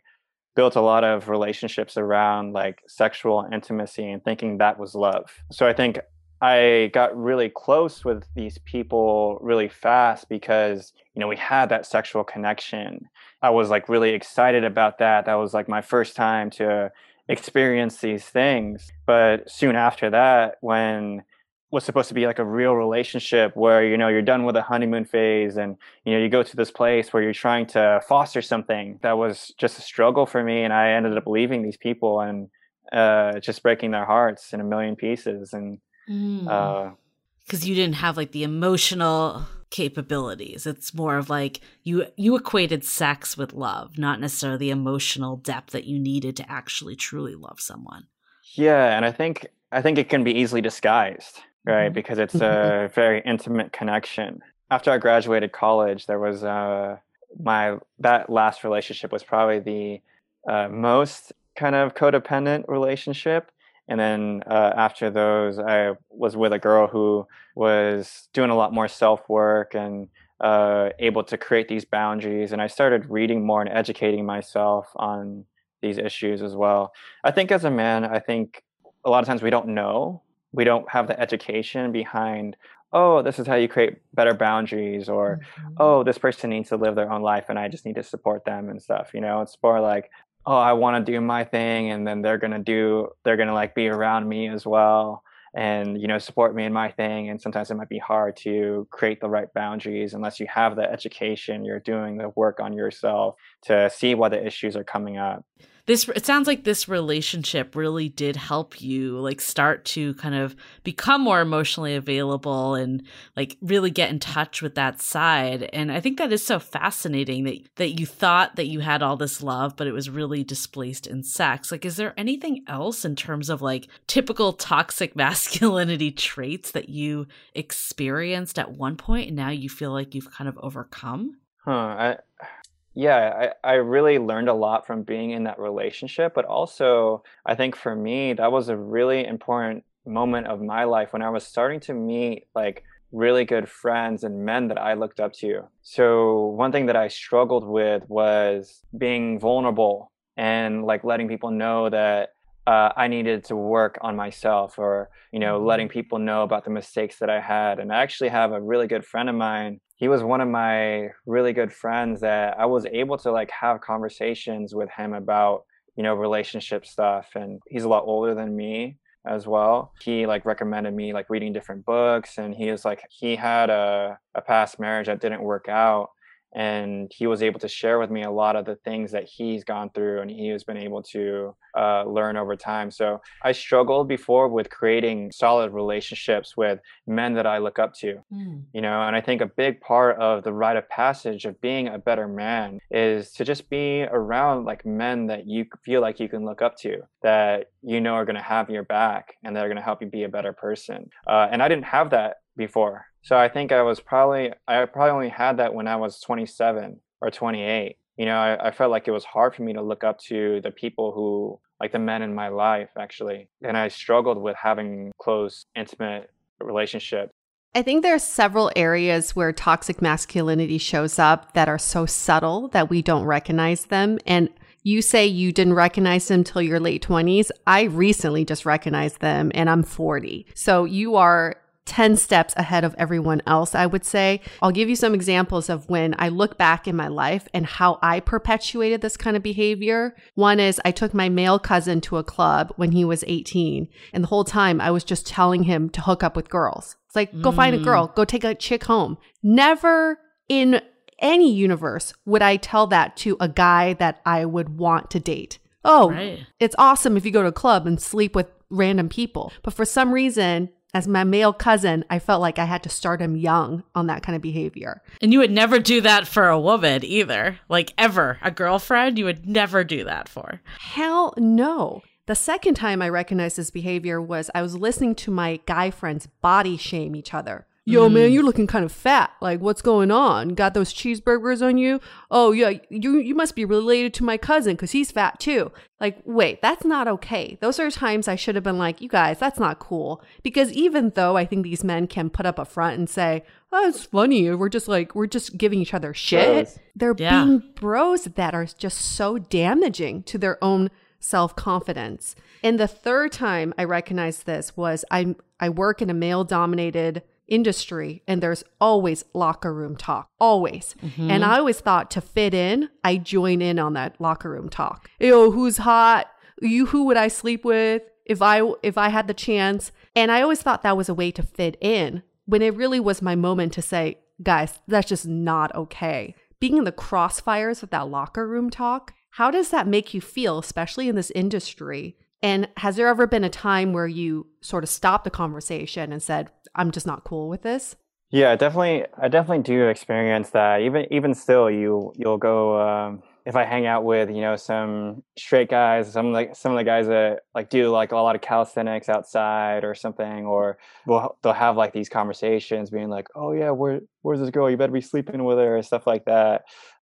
built a lot of relationships around like sexual intimacy and thinking that was love. So I think I got really close with these people really fast because, you know, we had that sexual connection. I was like really excited about that. That was like my first time to experience these things. But soon after that, when was supposed to be like a real relationship where you know you're done with the honeymoon phase and you know you go to this place where you're trying to foster something. That was just a struggle for me and i ended up leaving these people and uh, just breaking their hearts in a million pieces and because mm. uh, you didn't have like the emotional capabilities. It's more of like you you equated sex with love not necessarily the emotional depth that you needed to actually truly love someone. Yeah and i think i think it can be easily disguised right? Mm-hmm. Because it's Mm-hmm. a very intimate connection. After I graduated college, there was uh, my that last relationship was probably the uh, most kind of codependent relationship. And then uh, after those, I was with a girl who was doing a lot more self work and uh, able to create these boundaries. And I started reading more and educating myself on these issues as well. I think as a man, I think a lot of times we don't know we don't have the education behind oh this is how you create better boundaries or mm-hmm. oh this person needs to live their own life and i just need to support them and stuff you know it's more like oh i want to do my thing and then they're gonna do they're gonna like be around me as well and you know support me in my thing and sometimes it might be hard to create the right boundaries unless you have the education you're doing the work on yourself to see what the issues are coming up this it sounds like this relationship really did help you like start to kind of become more emotionally available and like really get in touch with that side. And i think that is so fascinating that that you thought that you had all this love but it was really displaced in sex. Like is there anything else in terms of like typical toxic masculinity traits that you experienced at one point and now you feel like you've kind of overcome? Huh i yeah, I, I really learned a lot from being in that relationship. But also, I think for me, that was a really important moment of my life when I was starting to meet like really good friends and men that I looked up to. So, one thing that I struggled with was being vulnerable and like letting people know that uh, I needed to work on myself or, you know, letting mm-hmm. people know about the mistakes that I had. And I actually have a really good friend of mine he was one of my really good friends that I was able to like have conversations with him about, you know, relationship stuff. And he's a lot older than me as well. He like recommended me like reading different books and he is like he had a, a past marriage that didn't work out and he was able to share with me a lot of the things that he's gone through and he has been able to uh, learn over time. So i struggled before with creating solid relationships with men that i look up to mm. you know and i think a big part of the rite of passage of being a better man is to just be around like men that you feel like you can look up to that you know are going to have your back and that are going to help you be a better person. Uh, and i didn't have that before so I think I was probably I probably only had that when I was 27 or 28. You know, I, I, felt like it was hard for me to look up to the people who like the men in my life actually and i struggled with having close intimate relationships I think there are several areas where toxic masculinity shows up that are so subtle that we don't recognize them. And you say you didn't recognize them till your late 20s. I recently just recognized them and I'm 40. So you are 10 steps ahead of everyone else, I would say. I'll give you some examples of when I look back in my life and how I perpetuated this kind of behavior. One is I took my male cousin to a club when he was 18, and the whole time I was just telling him to hook up with girls. It's like, go find a Mm. girl, go take a chick home. Never in any universe would I tell that to a guy that I would want to date. Oh, Right. it's awesome if you go to a club and sleep with random people. But for some reason, as my male cousin, I felt like I had to start him young on that kind of behavior. And you would never do that for a woman either. Like ever. A girlfriend, you would never do that for. Hell no. The second time I recognized this behavior was I was listening to my guy friends body shame each other. Yo, man, mm. you're looking kind of fat. Like, what's going on? Got those cheeseburgers on you? Oh, yeah, you you must be related to my cousin because he's fat too. Like, wait, that's not okay. Those are times I should have been like, you guys, that's not cool. Because even though I think these men can put up a front and say, oh, it's funny, we're just like, we're just giving each other shit, Bros. they're Yeah. being bros that are just so damaging to their own self confidence. And the third time I recognized this was I I work in a male dominated industry and there's always locker room talk always. And i always thought to fit in i join in on that locker room talk. Yo who's hot? You who would i sleep with if i if i had the chance? And i always thought that was a way to fit in when it really was my moment to say guys that's just not okay. Being in the crossfires with that locker room talk how does that make you feel especially in this industry and has there ever been a time where you sort of stopped the conversation and said, I'm just not cool with this? Yeah, definitely. I definitely do experience that. Even even still, you you'll go um, if I hang out with you know some straight guys, some like some of the guys that like do like a lot of calisthenics outside or something, or we'll, they'll have like these conversations, being like, "Oh yeah, where where's this girl? You better be sleeping with her," and stuff like that.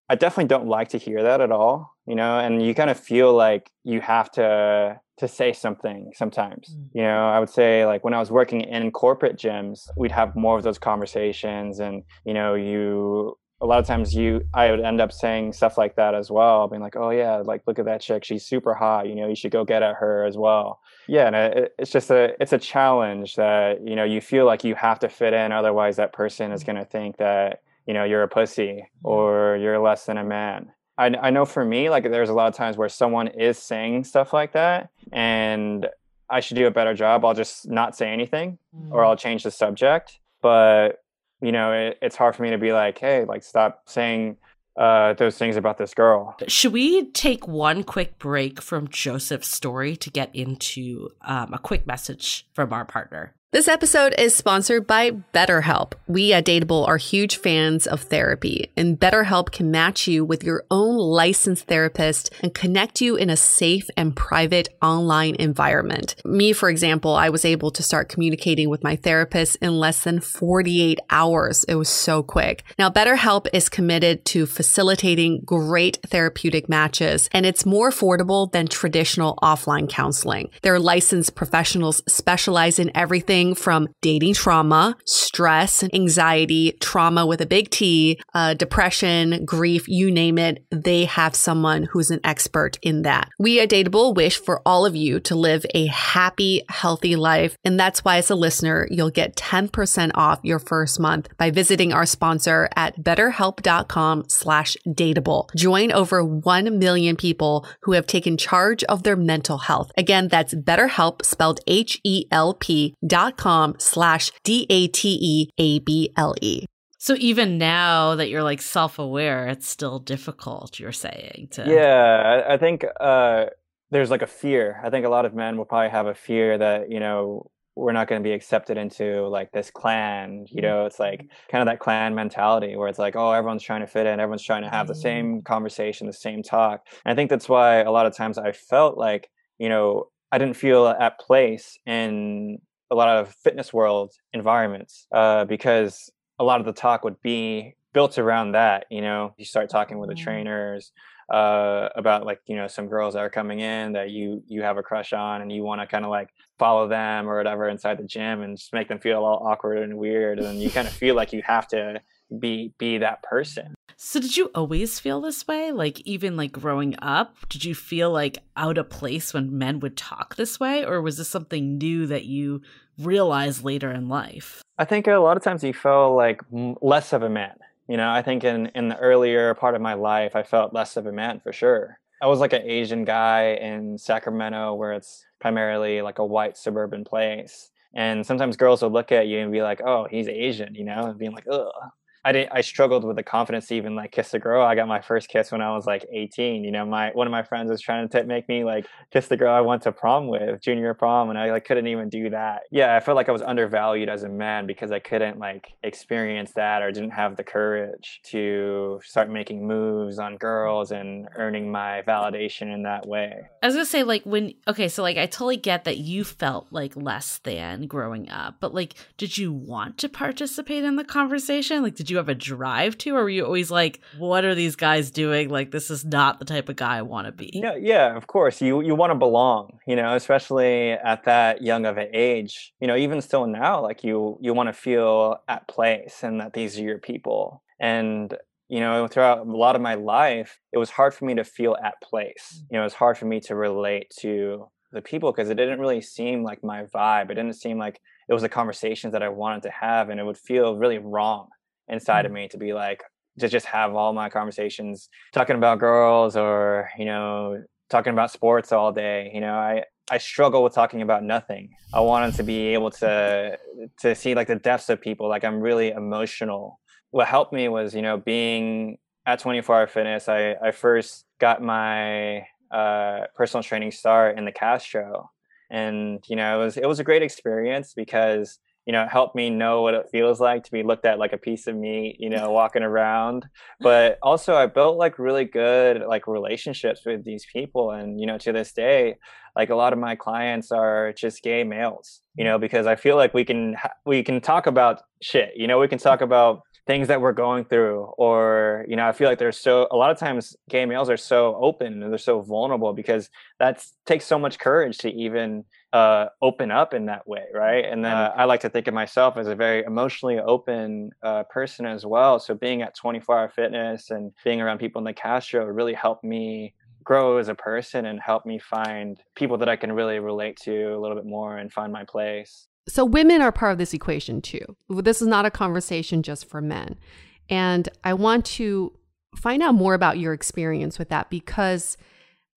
I definitely don't like to hear that at all, you know. And you kind of feel like you have to to say something sometimes. Mm. You know, I would say like when I was working in corporate gyms, we'd have more of those conversations, and you know, you a lot of times you I would end up saying stuff like that as well, being like, "Oh yeah, like look at that chick, she's super hot. You know, you should go get at her as well." Yeah, and it, it's just a it's a challenge that you know you feel like you have to fit in, otherwise that person is going to think that you know you're a pussy or you're less than a man. I, I know for me, like there's a lot of times where someone is saying stuff like that, and I should do a better job. I'll just not say anything, or I'll change the subject. But you know, it, it's hard for me to be like, hey, like stop saying uh, those things about this girl. Should we take one quick break from Joseph's story to get into um, a quick message from our partner? This episode is sponsored by BetterHelp. We at Dateable are huge fans of therapy, and BetterHelp can match you with your own licensed therapist and connect you in a safe and private online environment. Me, for example, I was able to start communicating with my therapist in less than 48 hours. It was so quick. Now, BetterHelp is committed to facilitating great therapeutic matches, and it's more affordable than traditional offline counseling. Their licensed professionals specialize in everything from dating trauma, stress, anxiety, trauma with a big T, uh, depression, grief, you name it. They have someone who's an expert in that. We at Dateable wish for all of you to live a happy, healthy life. And that's why as a listener, you'll get 10% off your first month by visiting our sponsor at betterhelp.com slash dateable. Join over 1 million people who have taken charge of their mental health. Again, that's betterhelp spelled H-E-L-P dot com slash E D-A-T-E-A-B-L-E. So even now that you're like self-aware, it's still difficult. You're saying to Yeah, I, I think uh, there's like a fear. I think a lot of men will probably have a fear that you know we're not going to be accepted into like this clan. You know, it's like kind of that clan mentality where it's like, oh, everyone's trying to fit in, everyone's trying to have the same conversation, the same talk. And I think that's why a lot of times I felt like you know I didn't feel at place in a lot of fitness world environments uh, because a lot of the talk would be built around that. You know, you start talking with the Mm. trainers uh, about like you know some girls that are coming in that you you have a crush on, and you want to kind of like follow them or whatever inside the gym, and just make them feel all awkward and weird, and you kind of feel like you have to be be that person. So did you always feel this way? Like even like growing up, did you feel like out of place when men would talk this way or was this something new that you realized later in life? I think a lot of times you feel like less of a man. You know, I think in in the earlier part of my life, I felt less of a man for sure. I was like an Asian guy in Sacramento, where it's primarily like a white suburban place, and sometimes girls will look at you and be like, "Oh, he's Asian," you know, and being like, "Ugh." I did I struggled with the confidence to even like kiss a girl. I got my first kiss when I was like 18. You know, my one of my friends was trying to make me like kiss the girl I went to prom with, junior prom, and I like couldn't even do that. Yeah, I felt like I was undervalued as a man because I couldn't like experience that or didn't have the courage to start making moves on girls and earning my validation in that way. I was gonna say, like, when, okay, so like, I totally get that you felt like less than growing up, but like, did you want to participate in the conversation? Like, did you have a drive to, or were you always like, what are these guys doing? Like, this is not the type of guy I want to be. Yeah, yeah, of course. You you want to belong, you know, especially at that young of an age. You know, even still now, like you you want to feel at place and that these are your people. And you know, throughout a lot of my life, it was hard for me to feel at place. Mm. You know, it was hard for me to relate to the people because it didn't really seem like my vibe. It didn't seem like it was the conversations that I wanted to have, and it would feel really wrong inside of me to be like to just have all my conversations talking about girls or you know talking about sports all day you know i i struggle with talking about nothing. I wanted to be able to to see like the depths of people like i'm really emotional. What helped me was you know being at 24 hour fitness i i first got my uh personal training start in the castro. And you know it was it was a great experience because you know, helped me know what it feels like to be looked at like a piece of meat, you know, walking around. But also I built like really good like relationships with these people. And, you know, to this day, like a lot of my clients are just gay males, you know, because I feel like we can, we can talk about shit, you know, we can talk about things that we're going through or you know i feel like there's so a lot of times gay males are so open and they're so vulnerable because that takes so much courage to even uh, open up in that way right and then uh, i like to think of myself as a very emotionally open uh, person as well so being at 24 hour fitness and being around people in the castro really helped me grow as a person and help me find people that i can really relate to a little bit more and find my place so women are part of this equation too. This is not a conversation just for men. And I want to find out more about your experience with that because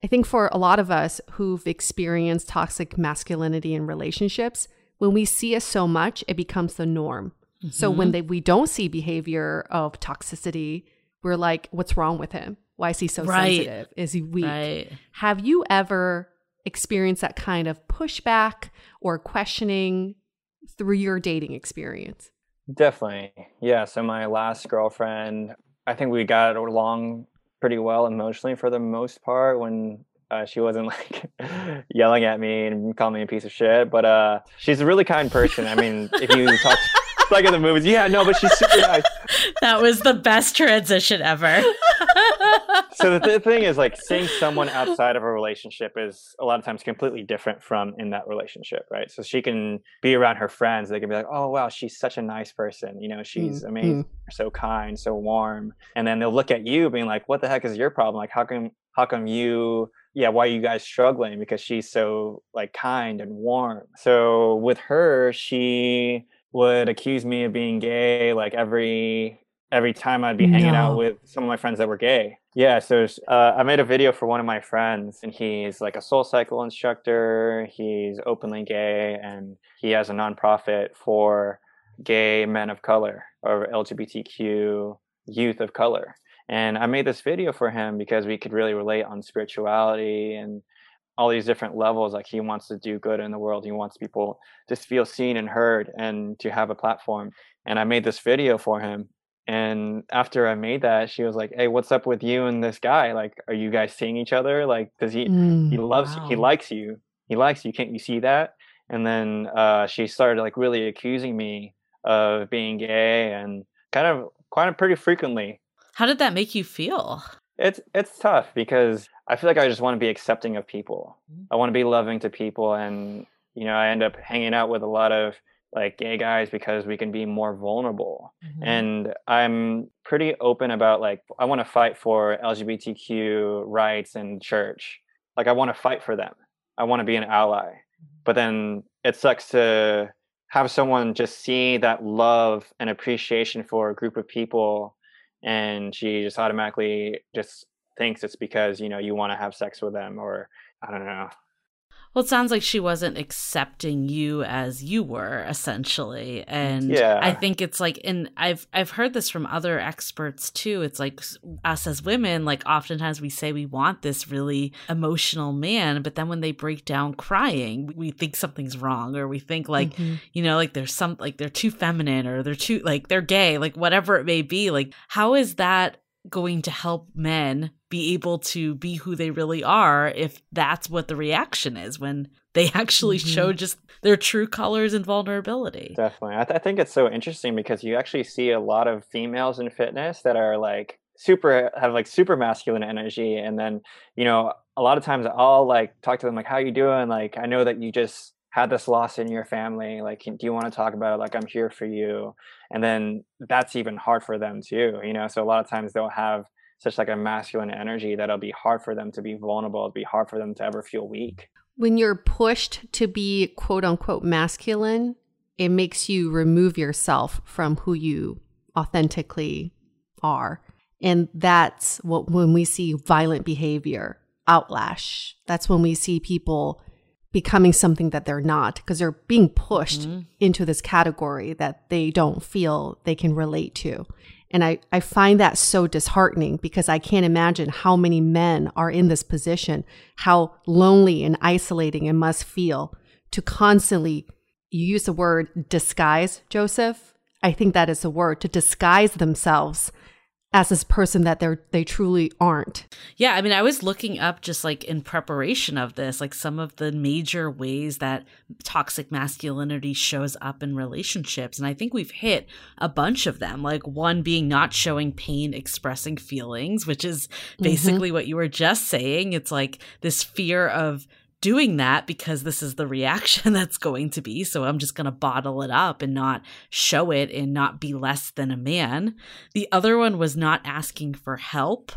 I think for a lot of us who've experienced toxic masculinity in relationships, when we see it so much, it becomes the norm. Mm-hmm. So when they, we don't see behavior of toxicity, we're like, what's wrong with him? Why is he so right. sensitive? Is he weak? Right. Have you ever experienced that kind of pushback or questioning through your dating experience? Definitely. Yeah. So my last girlfriend, I think we got along pretty well emotionally for the most part when uh, she wasn't like yelling at me and calling me a piece of shit. But uh, she's a really kind person. I mean, if you talk like in the movies, yeah, no, but she's super nice. That was the best transition ever. so the th- thing is, like, seeing someone outside of a relationship is a lot of times completely different from in that relationship, right? So she can be around her friends. They can be like, "Oh, wow, she's such a nice person. You know, she's mm-hmm. amazing, so kind, so warm." And then they'll look at you, being like, "What the heck is your problem? Like, how come, how come you?" yeah why are you guys struggling because she's so like kind and warm so with her she would accuse me of being gay like every every time I'd be hanging no. out with some of my friends that were gay. Yeah, so uh, I made a video for one of my friends, and he's like a SoulCycle instructor. He's openly gay, and he has a nonprofit for gay men of color or LGBTQ youth of color. And I made this video for him because we could really relate on spirituality and all these different levels like he wants to do good in the world he wants people to feel seen and heard and to have a platform and i made this video for him and after i made that she was like hey what's up with you and this guy like are you guys seeing each other like does he mm, he loves wow. he likes you he likes you can't you see that and then uh, she started like really accusing me of being gay and kind of quite pretty frequently. How did that make you feel? It's it's tough because I feel like I just want to be accepting of people. Mm-hmm. I want to be loving to people, and you know, I end up hanging out with a lot of like gay guys because we can be more vulnerable. Mm-hmm. And I'm pretty open about like I want to fight for LGBTQ rights in church. Like I want to fight for them. I want to be an ally. But then it sucks to have someone just see that love and appreciation for a group of people and she just automatically just thinks it's because you know you want to have sex with them or i don't know well, it sounds like she wasn't accepting you as you were essentially. And Yeah. I think it's like and I've I've heard this from other experts too. It's like us as women, like oftentimes we say we want this really emotional man, but then when they break down crying, we- we think something's wrong or we think like, Mhm. you know, like there's some like they're too feminine or they're too like they're gay, like whatever it may be. Like how is that going to help men be able to be who they really are if that's what the reaction is when they actually Mhm. show just their true colors and vulnerability. definitely I, th- I think it's so interesting because you actually see a lot of females in fitness that are like super have like super masculine energy and then you know a lot of times i'll like talk to them like how you doing like i know that you just had this loss in your family like do you want to talk about it? Like i'm here for you. And then that's even hard for them too you know? So a lot of times they'll have such like a masculine energy that it'll be hard for them to be vulnerable it'll be hard for them to ever feel weak. When you're pushed to be quote unquote masculine, it makes you remove yourself from who you authentically are. And that's what when we see violent behavior, outlash, that's when we see people becoming something that they're not because they're being pushed Mhm. into this category that they don't feel they can relate to. And I, I find that so disheartening because I can't imagine how many men are in this position, how lonely and isolating it must feel to constantly, you use the word disguise, Joseph. I think that is a word to disguise themselves as this person that they're they truly aren't. Yeah, I mean, I was looking up just like in preparation of this, like some of the major ways that toxic masculinity shows up in relationships. And I think we've hit a bunch of them. Like one being not showing pain, expressing feelings, which is mm-hmm. basically what you were just saying. It's like this fear of doing that because this is the reaction that's going to be. So I'm just going to bottle it up and not show it and not be less than a man. The other one was not asking for help.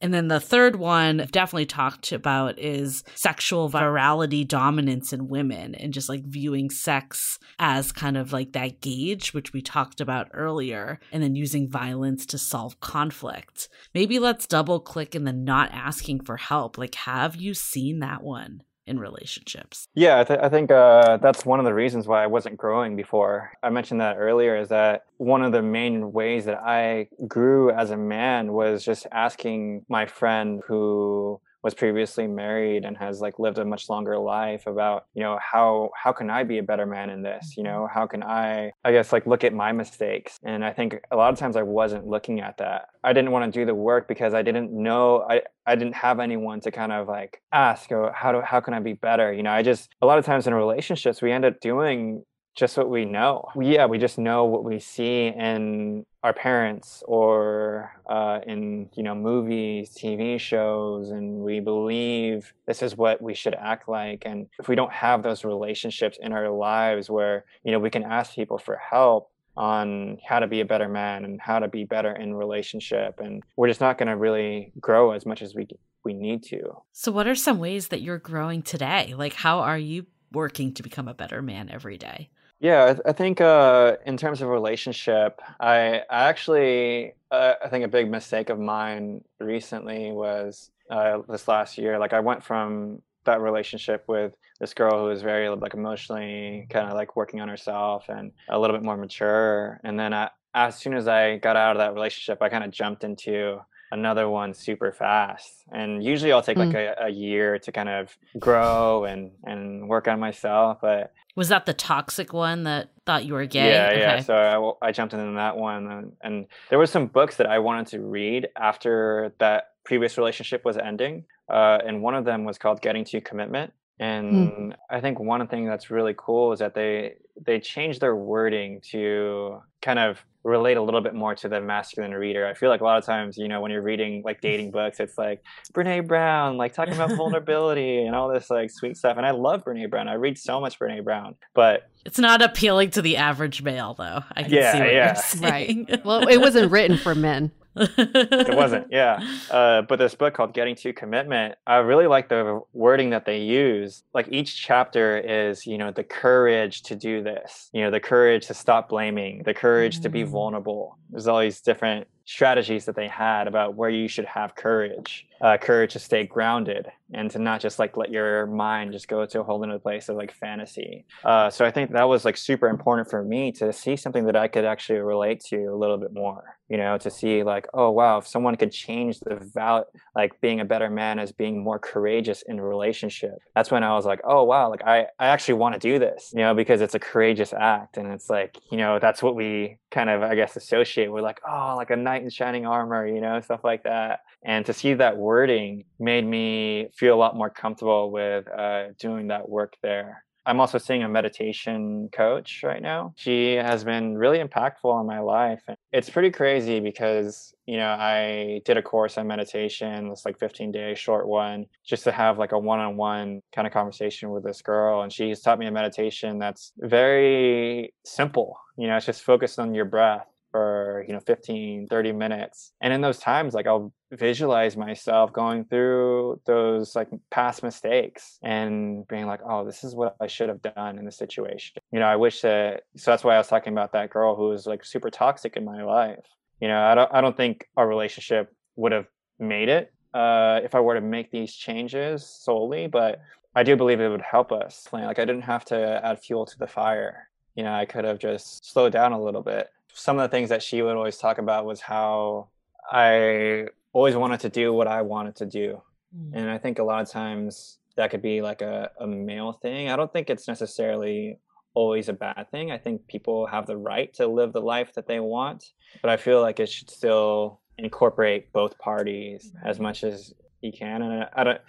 And then the third one I've definitely talked about is sexual virility dominance in women and just like viewing sex as kind of like that gauge, which we talked about earlier, and then using violence to solve conflict. Maybe let's double click in the not asking for help. Like, have you seen that one? In relationships. Yeah, I, th- I think uh, that's one of the reasons why I wasn't growing before. I mentioned that earlier is that one of the main ways that I grew as a man was just asking my friend who was previously married and has like lived a much longer life about you know how how can i be a better man in this? You mm-hmm. know how can i i guess like look at my mistakes? And i think a lot of times i wasn't looking at that. I didn't want to do the work because i didn't know i i didn't have anyone to kind of like ask or how do how can i be better? You know i just a lot of times in relationships we end up doing just what we know. Yeah, we just know what we see in our parents or uh, in you know movies, TV shows, and we believe this is what we should act like. And if we don't have those relationships in our lives where you know we can ask people for help on how to be a better man and how to be better in relationship, and we're just not going to really grow as much as we we need to. So, what are some ways that you're growing today? Like, how are you working to become a better man every day? Yeah, I, th- I think uh, in terms of relationship, I, I actually uh, I think a big mistake of mine recently was uh, this last year. Like I went from that relationship with this girl who was very like emotionally kind of like working on herself and a little bit more mature, and then I, as soon as I got out of that relationship, I kind of jumped into another one super fast and usually i'll take like a, a year to kind of grow and and work on myself but Was that the toxic one that thought you were gay? yeah, yeah. Okay. So I jumped into that one, and, and there were some books that I wanted to read after that previous relationship was ending, uh, and one of them was called "Getting to Commitment." And I think one thing that's really cool is that they they changed their wording to kind of relate a little bit more to the masculine reader. I feel like a lot of times, you know, when you're reading like dating books, it's like Brene Brown, like talking about vulnerability and all this like sweet stuff. And I love Brene Brown. I read so much Brene Brown, but it's not appealing to the average male, though. I can Yeah, see what yeah. you're saying. Right. Well, it wasn't written for men. It wasn't yeah. Uh, but this book called getting to commitment i really like the wording that they use. Like each chapter is you know the courage to do this you know the courage to stop blaming the courage to be Mm. vulnerable. There's all these different strategies that they had about where you should have courage uh, courage to stay grounded and to not just like let your mind just go to a whole other place of like fantasy. Uh, so i think that was like super important for me to see something that i could actually relate to a little bit more you know to see like oh wow if someone could change the val like being a better man as being more courageous in a relationship that's when i was like oh wow like i i actually want to do this you know because it's a courageous act and it's like you know that's what we kind of i guess associate with like oh like a knight in shining armor you know stuff like that and to see that wording made me feel a lot more comfortable with uh, doing that work there I'm also seeing a meditation coach right now. She has been really impactful in my life. It's pretty crazy because, you know, I did a course on meditation, this like 15 day short one, just to have like a one on one kind of conversation with this girl. And she's taught me a meditation that's very simple. You know, it's just focused on your breath for you know 15 30 minutes. And in those times like i'll visualize myself going through those like past mistakes and being like oh this is what i should have done in the situation. You know i wish that so that's why i was talking about that girl who was like super toxic in my life. You know i don't i don't think our relationship would have made it uh if i were to make these changes solely but i do believe it would help us. Like i didn't have to add fuel to the fire. You know i could have just slowed down a little bit some of the things that she would always talk about was how I always wanted to do what I wanted to do. Mm. And I think a lot of times that could be like a, a male thing. I don't think it's necessarily always a bad thing. I think people have the right to live the life that they want, but I feel like it should still incorporate both parties as much as you can. And I, I don't.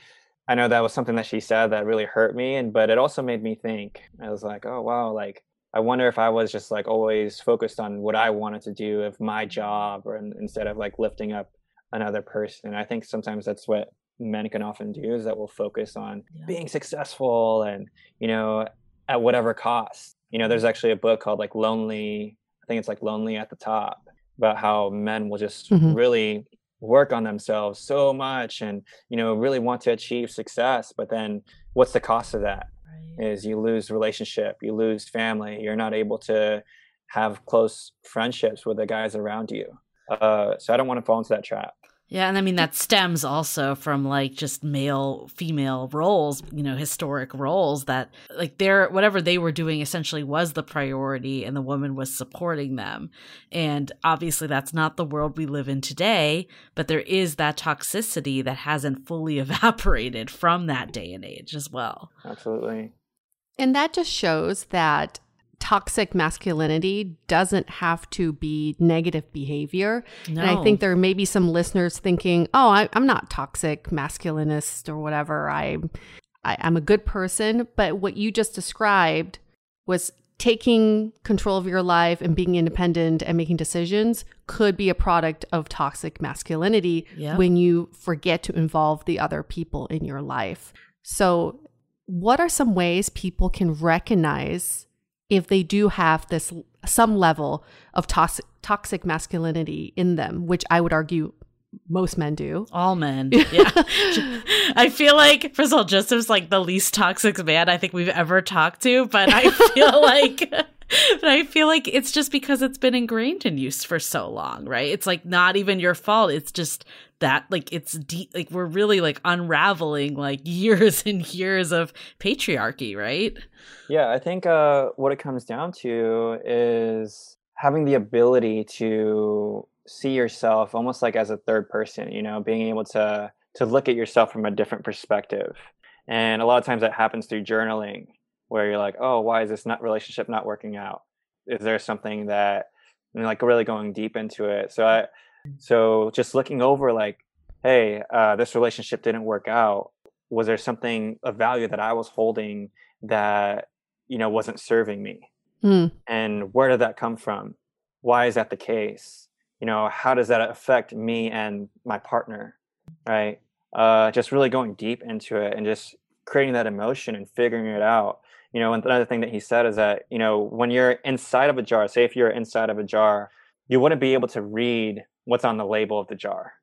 I know that was something that she said that really hurt me, and but it also made me think. I was like, oh wow, like I wonder if I was just like always focused on what I wanted to do of my job, or in, instead of like lifting up another person. I think sometimes that's what men can often do is that we'll focus on Yeah. being successful and you know at whatever cost. You know, there's actually a book called like Lonely. I think it's like Lonely at the Top about how men will just Mhm. really work on themselves so much and you know really want to achieve success but then what's the cost of that Right. is you lose relationship, you lose family, you're not able to have close friendships with the guys around you. Uh, so I don't want to fall into that trap. Yeah, and I mean that stems also from like just male female roles, you know, historic roles that like their whatever they were doing essentially was the priority and the woman was supporting them. And obviously that's not the world we live in today, but there is that toxicity that hasn't fully evaporated from that day and age as well. Absolutely. And that just shows that toxic masculinity doesn't have to be negative behavior. No. And I think there may be some listeners thinking, "Oh, I, I'm not toxic masculinist or whatever. I, I, I'm a good person." But what you just described was taking control of your life and being independent and making decisions could be a product of toxic masculinity Yep. when you forget to involve the other people in your life. So, what are some ways people can recognize if they do have this some level of toxic toxic masculinity in them, which I would argue most men do. All men. Yeah. I feel like, first of all, Joseph's like the least toxic man I think we've ever talked to, but I feel like. But I feel like it's just because it's been ingrained in you for so long, right? It's like not even your fault. It's just that, like, it's deep. Like, we're really like unraveling like years and years of patriarchy, right? Yeah, I think uh, what it comes down to is having the ability to see yourself almost like as a third person. You know, being able to to look at yourself from a different perspective. And a lot of times that happens through journaling, where you're like, "Oh, why is this not relationship not working out? Is there something that?" And like really going deep into it. So I, so just looking over like, "Hey, uh, this relationship didn't work out. Was there something of value that I was holding that you know wasn't serving me Mm. And where did that come from? Why is that the case? You know, how does that affect me and my partner? Right? Uh, just really going deep into it and just creating that emotion and figuring it out. You know, and another thing that he said is that, you know, when you're inside of a jar, say if you're inside of a jar, you wouldn't be able to read what's on the label of the jar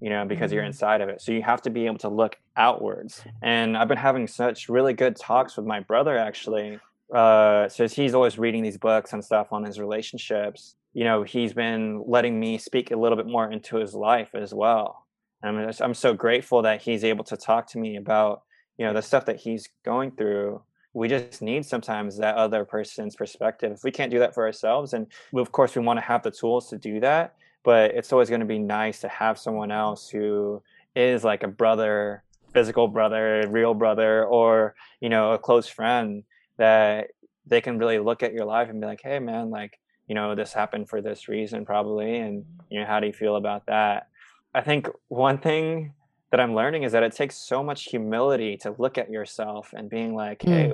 you know, because mm-hmm. you're inside of it. So you have to be able to look outwards. And I've been having such really good talks with my brother actually. Uh, so he's always reading these books and stuff on his relationships. You know, he's been letting me speak a little bit more into his life as well. And I'm, I'm so grateful that he's able to talk to me about, you know, the stuff that he's going through. We just need sometimes that other person's perspective. If we can't do that for ourselves, and we, of course we want to have the tools to do that, but it's always going to be nice to have someone else who is like a brother physical brother real brother or you know a close friend that they can really look at your life and be like hey man like you know this happened for this reason probably and you know how do you feel about that i think one thing that i'm learning is that it takes so much humility to look at yourself and being like mm. hey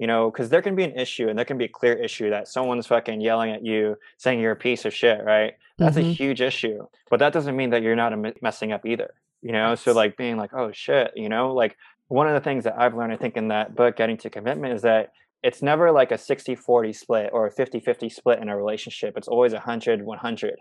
you know, because there can be an issue and there can be a clear issue that someone's fucking yelling at you saying you're a piece of shit, right? That's mm-hmm. a huge issue. But that doesn't mean that you're not messing up either, you know? So, like, being like, oh shit, you know, like one of the things that I've learned, I think, in that book, Getting to Commitment, is that it's never like a 60 40 split or a 50 50 split in a relationship. It's always 100 100.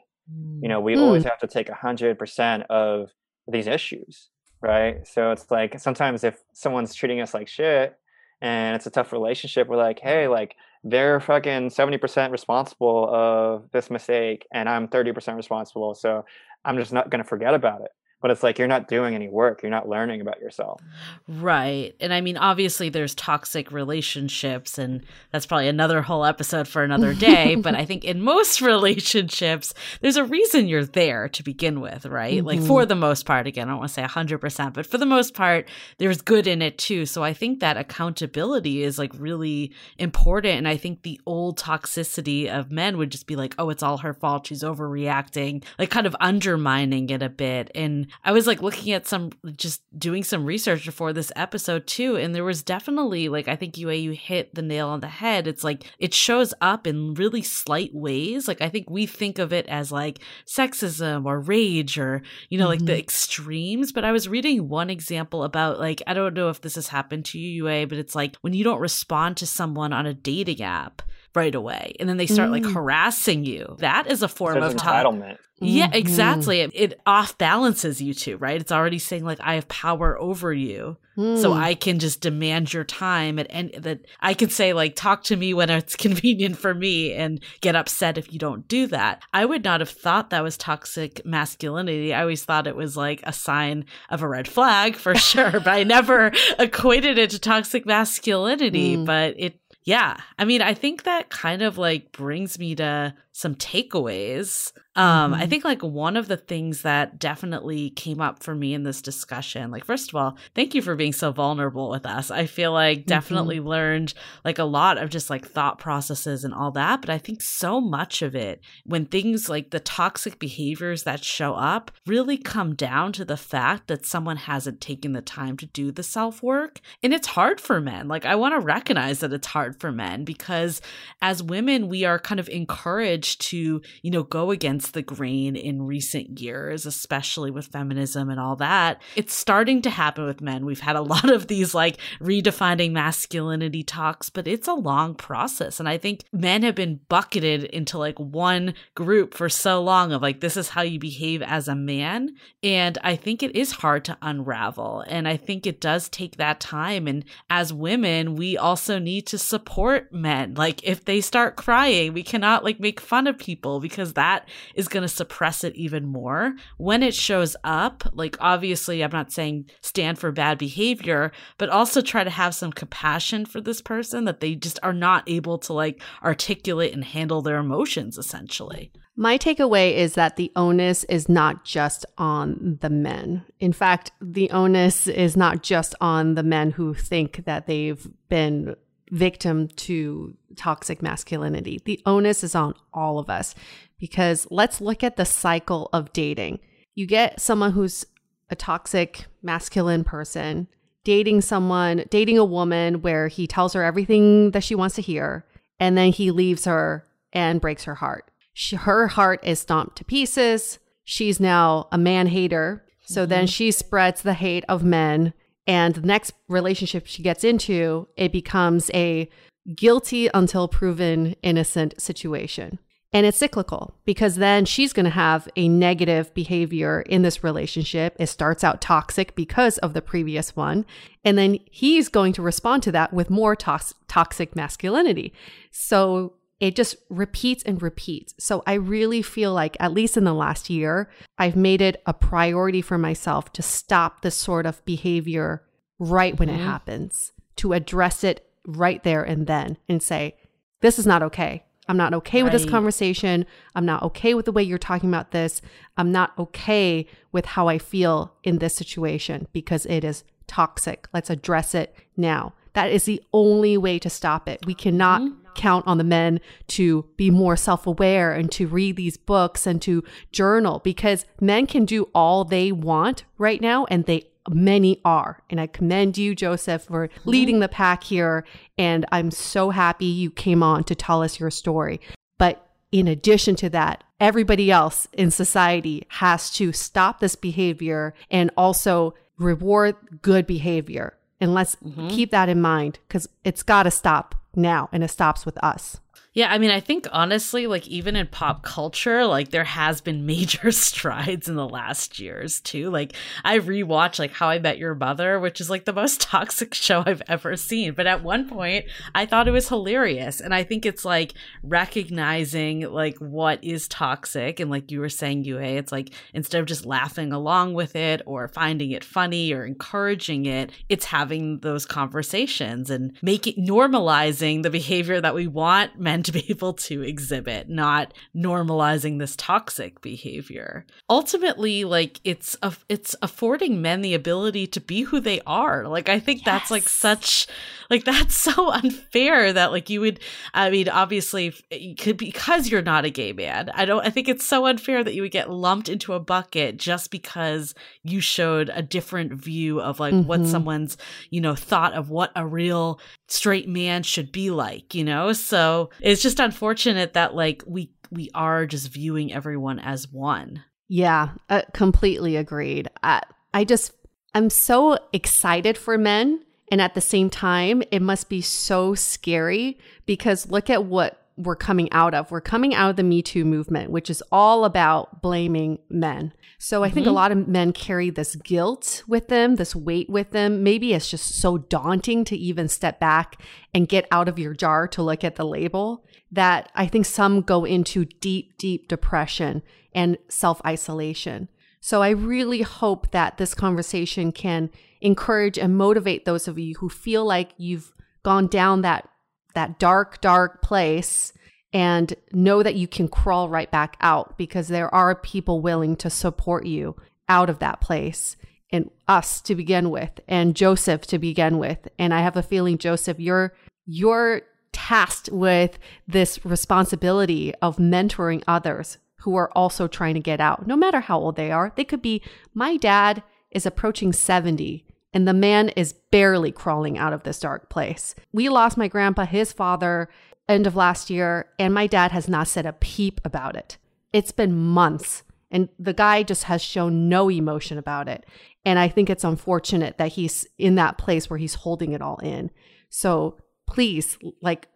You know, we mm. always have to take 100% of these issues, right? So it's like sometimes if someone's treating us like shit, and it's a tough relationship we're like hey like they're fucking 70% responsible of this mistake and i'm 30% responsible so i'm just not going to forget about it but it's like you're not doing any work. You're not learning about yourself. Right. And i mean obviously there's toxic relationships and that's probably another whole episode for another day. But i think in most relationships there's a reason you're there to begin with right? Mm-hmm. like for the most part again i don't want to say 100% but for the most part there's good in it too. So i think that accountability is like really important. And i think the old toxicity of men would just be like oh it's all her fault. She's overreacting like kind of undermining it a bit. And I was like looking at some, just doing some research before this episode too. And there was definitely like, I think you hit the nail on the head. It's like it shows up in really slight ways. Like I think we think of it as like sexism or rage or, you know, mm-hmm. like the mm-hmm. extremes. But I was reading one example about like, I don't know if this has happened to you, Yue, but it's like when you don't respond to someone on a dating app right away and then they start mm. like harassing you that is a form of entitlement yeah, mm-hmm. exactly. It, it, off balances you two, right? It's already saying like I have power over you, mm. so I can just demand your time, and that I can say like talk to me when it's convenient for me, and get upset if you don't do that. I would not have thought that was toxic masculinity. I always thought it was like a sign of a red flag for sure, but I never equated it to toxic masculinity. Mm. But it yeah i mean i think that kind of like brings me to some takeaways um, mm-hmm. I think like one of the things that definitely came up for me in this discussion, like first of all, thank you for being so vulnerable with us. I feel like definitely mm-hmm. learned like a lot of just like thought processes and all that, but I think so much of it when things like the toxic behaviors that show up really come down to the fact that someone hasn't taken the time to do the self work, and it's hard for men. Like I want to recognize that it's hard for men because as women we are kind of encouraged to, you know, go against the grain in recent years, especially with feminism and all that. It's starting to happen with men. We've had a lot of these like redefining masculinity talks, but it's a long process. And I think men have been bucketed into like one group for so long of like, this is how you behave as a man. And I think it is hard to unravel. And I think it does take that time. And as women, we also need to support men. Like if they start crying, we cannot like make fun of people because that is going to suppress it even more. When it shows up, like obviously, I'm not saying stand for bad behavior, but also try to have some compassion for this person that they just are not able to like articulate and handle their emotions essentially. My takeaway is that the onus is not just on the men. In fact, the onus is not just on the men who think that they've been victim to toxic masculinity. The onus is on all of us because let's look at the cycle of dating. You get someone who's a toxic masculine person dating someone, dating a woman where he tells her everything that she wants to hear. and then he leaves her and breaks her heart. She, her heart is stomped to pieces. She's now a man hater. So mm-hmm. then she spreads the hate of men. And the next relationship she gets into, it becomes a guilty until proven innocent situation. And it's cyclical because then she's going to have a negative behavior in this relationship. It starts out toxic because of the previous one. And then he's going to respond to that with more to- toxic masculinity. So it just repeats and repeats. So I really feel like, at least in the last year, I've made it a priority for myself to stop this sort of behavior right when mm-hmm. it happens, to address it right there and then and say, this is not okay. I'm not okay right. with this conversation. I'm not okay with the way you're talking about this. I'm not okay with how I feel in this situation because it is toxic. Let's address it now. That is the only way to stop it. We cannot mm-hmm. Count on the men to be more self aware and to read these books and to journal because men can do all they want right now and they many are. And I commend you, Joseph, for mm-hmm. leading the pack here. And I'm so happy you came on to tell us your story. But in addition to that, everybody else in society has to stop this behavior and also reward good behavior. And let's mm-hmm. keep that in mind because it's got to stop now and it stops with us. Yeah, I mean, I think honestly, like even in pop culture, like there has been major strides in the last years too. Like I rewatched like How I Met Your Mother, which is like the most toxic show I've ever seen. But at one point, I thought it was hilarious, and I think it's like recognizing like what is toxic, and like you were saying, Yue, it's like instead of just laughing along with it or finding it funny or encouraging it, it's having those conversations and making normalizing the behavior that we want men to be able to exhibit, not normalizing this toxic behavior. Ultimately, like it's a, it's affording men the ability to be who they are. Like I think yes. that's like such like that's so unfair that like you would I mean obviously could because you're not a gay man. I don't I think it's so unfair that you would get lumped into a bucket just because you showed a different view of like mm-hmm. what someone's, you know, thought of what a real straight man should be like, you know? So it's just unfortunate that like we we are just viewing everyone as one. Yeah, uh, completely agreed. I, I just I'm so excited for men and at the same time, it must be so scary because look at what we're coming out of. We're coming out of the Me Too movement, which is all about blaming men. So I think mm-hmm. a lot of men carry this guilt with them, this weight with them. Maybe it's just so daunting to even step back and get out of your jar to look at the label that I think some go into deep, deep depression and self isolation. So I really hope that this conversation can encourage and motivate those of you who feel like you've gone down that that dark dark place and know that you can crawl right back out because there are people willing to support you out of that place and us to begin with and Joseph to begin with. And I have a feeling Joseph you're you're tasked with this responsibility of mentoring others who are also trying to get out no matter how old they are. They could be my dad is approaching 70 and the man is barely crawling out of this dark place. We lost my grandpa, his father, end of last year, and my dad has not said a peep about it. It's been months, and the guy just has shown no emotion about it. And I think it's unfortunate that he's in that place where he's holding it all in. So please, like,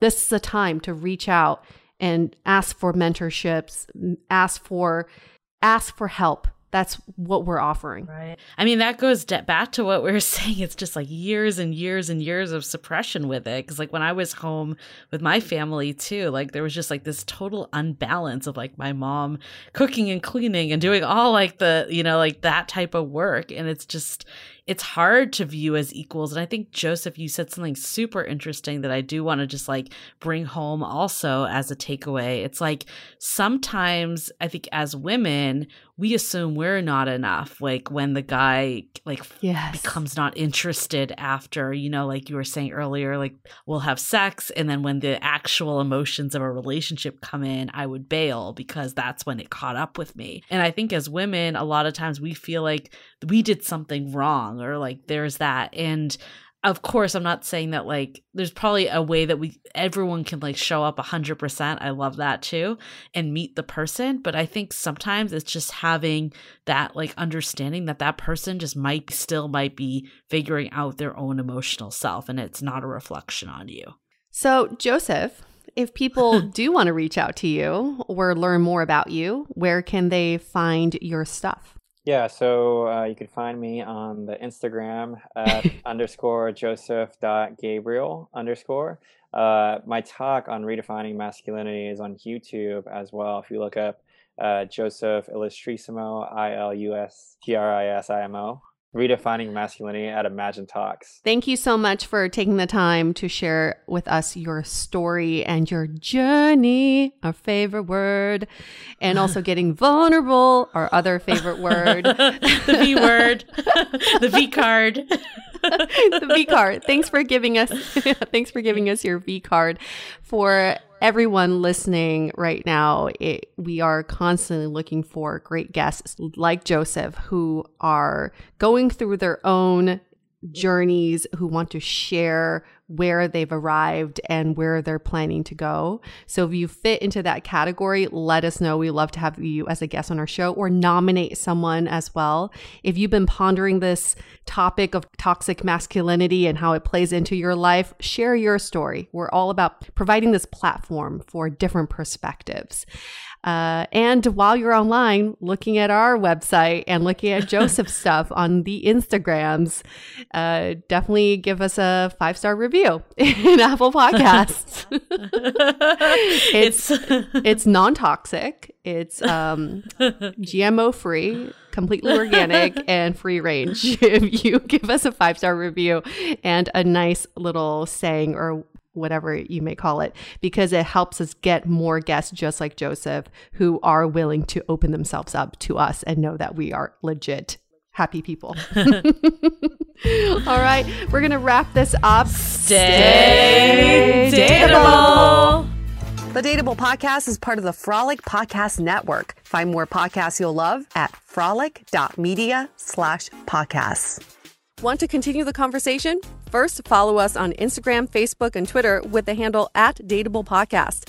this is a time to reach out and ask for mentorships, ask for ask for help that's what we're offering. Right. I mean, that goes back to what we were saying. It's just like years and years and years of suppression with it. Cause like when I was home with my family too, like there was just like this total unbalance of like my mom cooking and cleaning and doing all like the, you know, like that type of work. And it's just, it's hard to view as equals. And I think, Joseph, you said something super interesting that I do want to just like bring home also as a takeaway. It's like sometimes I think as women, we assume we're not enough. Like when the guy like yes. becomes not interested after, you know, like you were saying earlier, like we'll have sex. And then when the actual emotions of a relationship come in, I would bail because that's when it caught up with me. And I think as women, a lot of times we feel like we did something wrong or like there's that and of course i'm not saying that like there's probably a way that we everyone can like show up 100% i love that too and meet the person but i think sometimes it's just having that like understanding that that person just might still might be figuring out their own emotional self and it's not a reflection on you. So joseph if people do want to reach out to you or learn more about you where can they find your stuff yeah, so uh, you can find me on the Instagram at underscore joseph dot gabriel underscore. Uh, my talk on redefining masculinity is on YouTube as well. If you look up uh, Joseph Ilustrisimo, I L U S T R I S I M O redefining masculinity at Imagine Talks. Thank you so much for taking the time to share with us your story and your journey, our favorite word, and also getting vulnerable, our other favorite word. the V word, the V card. the V card. Thanks for giving us thanks for giving us your V card for everyone listening right now, it, we are constantly looking for great guests like Joseph who are going through their own journeys, who want to share where they've arrived and where they're planning to go. So if you fit into that category, let us know. We love to have you as a guest on our show or nominate someone as well. If you've been pondering this topic of toxic masculinity and how it plays into your life, share your story. We're all about providing this platform for different perspectives. Uh, and while you're online looking at our website and looking at Joseph's stuff on the Instagrams, uh, definitely give us a five star review in Apple Podcasts. it's it's non toxic. It's um, GMO free, completely organic, and free range. If you give us a five star review and a nice little saying or whatever you may call it, because it helps us get more guests just like Joseph who are willing to open themselves up to us and know that we are legit happy people. All right, we're going to wrap this up. Stay, Stay dateable. The Dateable Podcast is part of the Frolic Podcast Network. Find more podcasts you'll love at frolic.media slash podcasts. Want to continue the conversation? First, follow us on Instagram, Facebook, and Twitter with the handle at Dateable Podcast.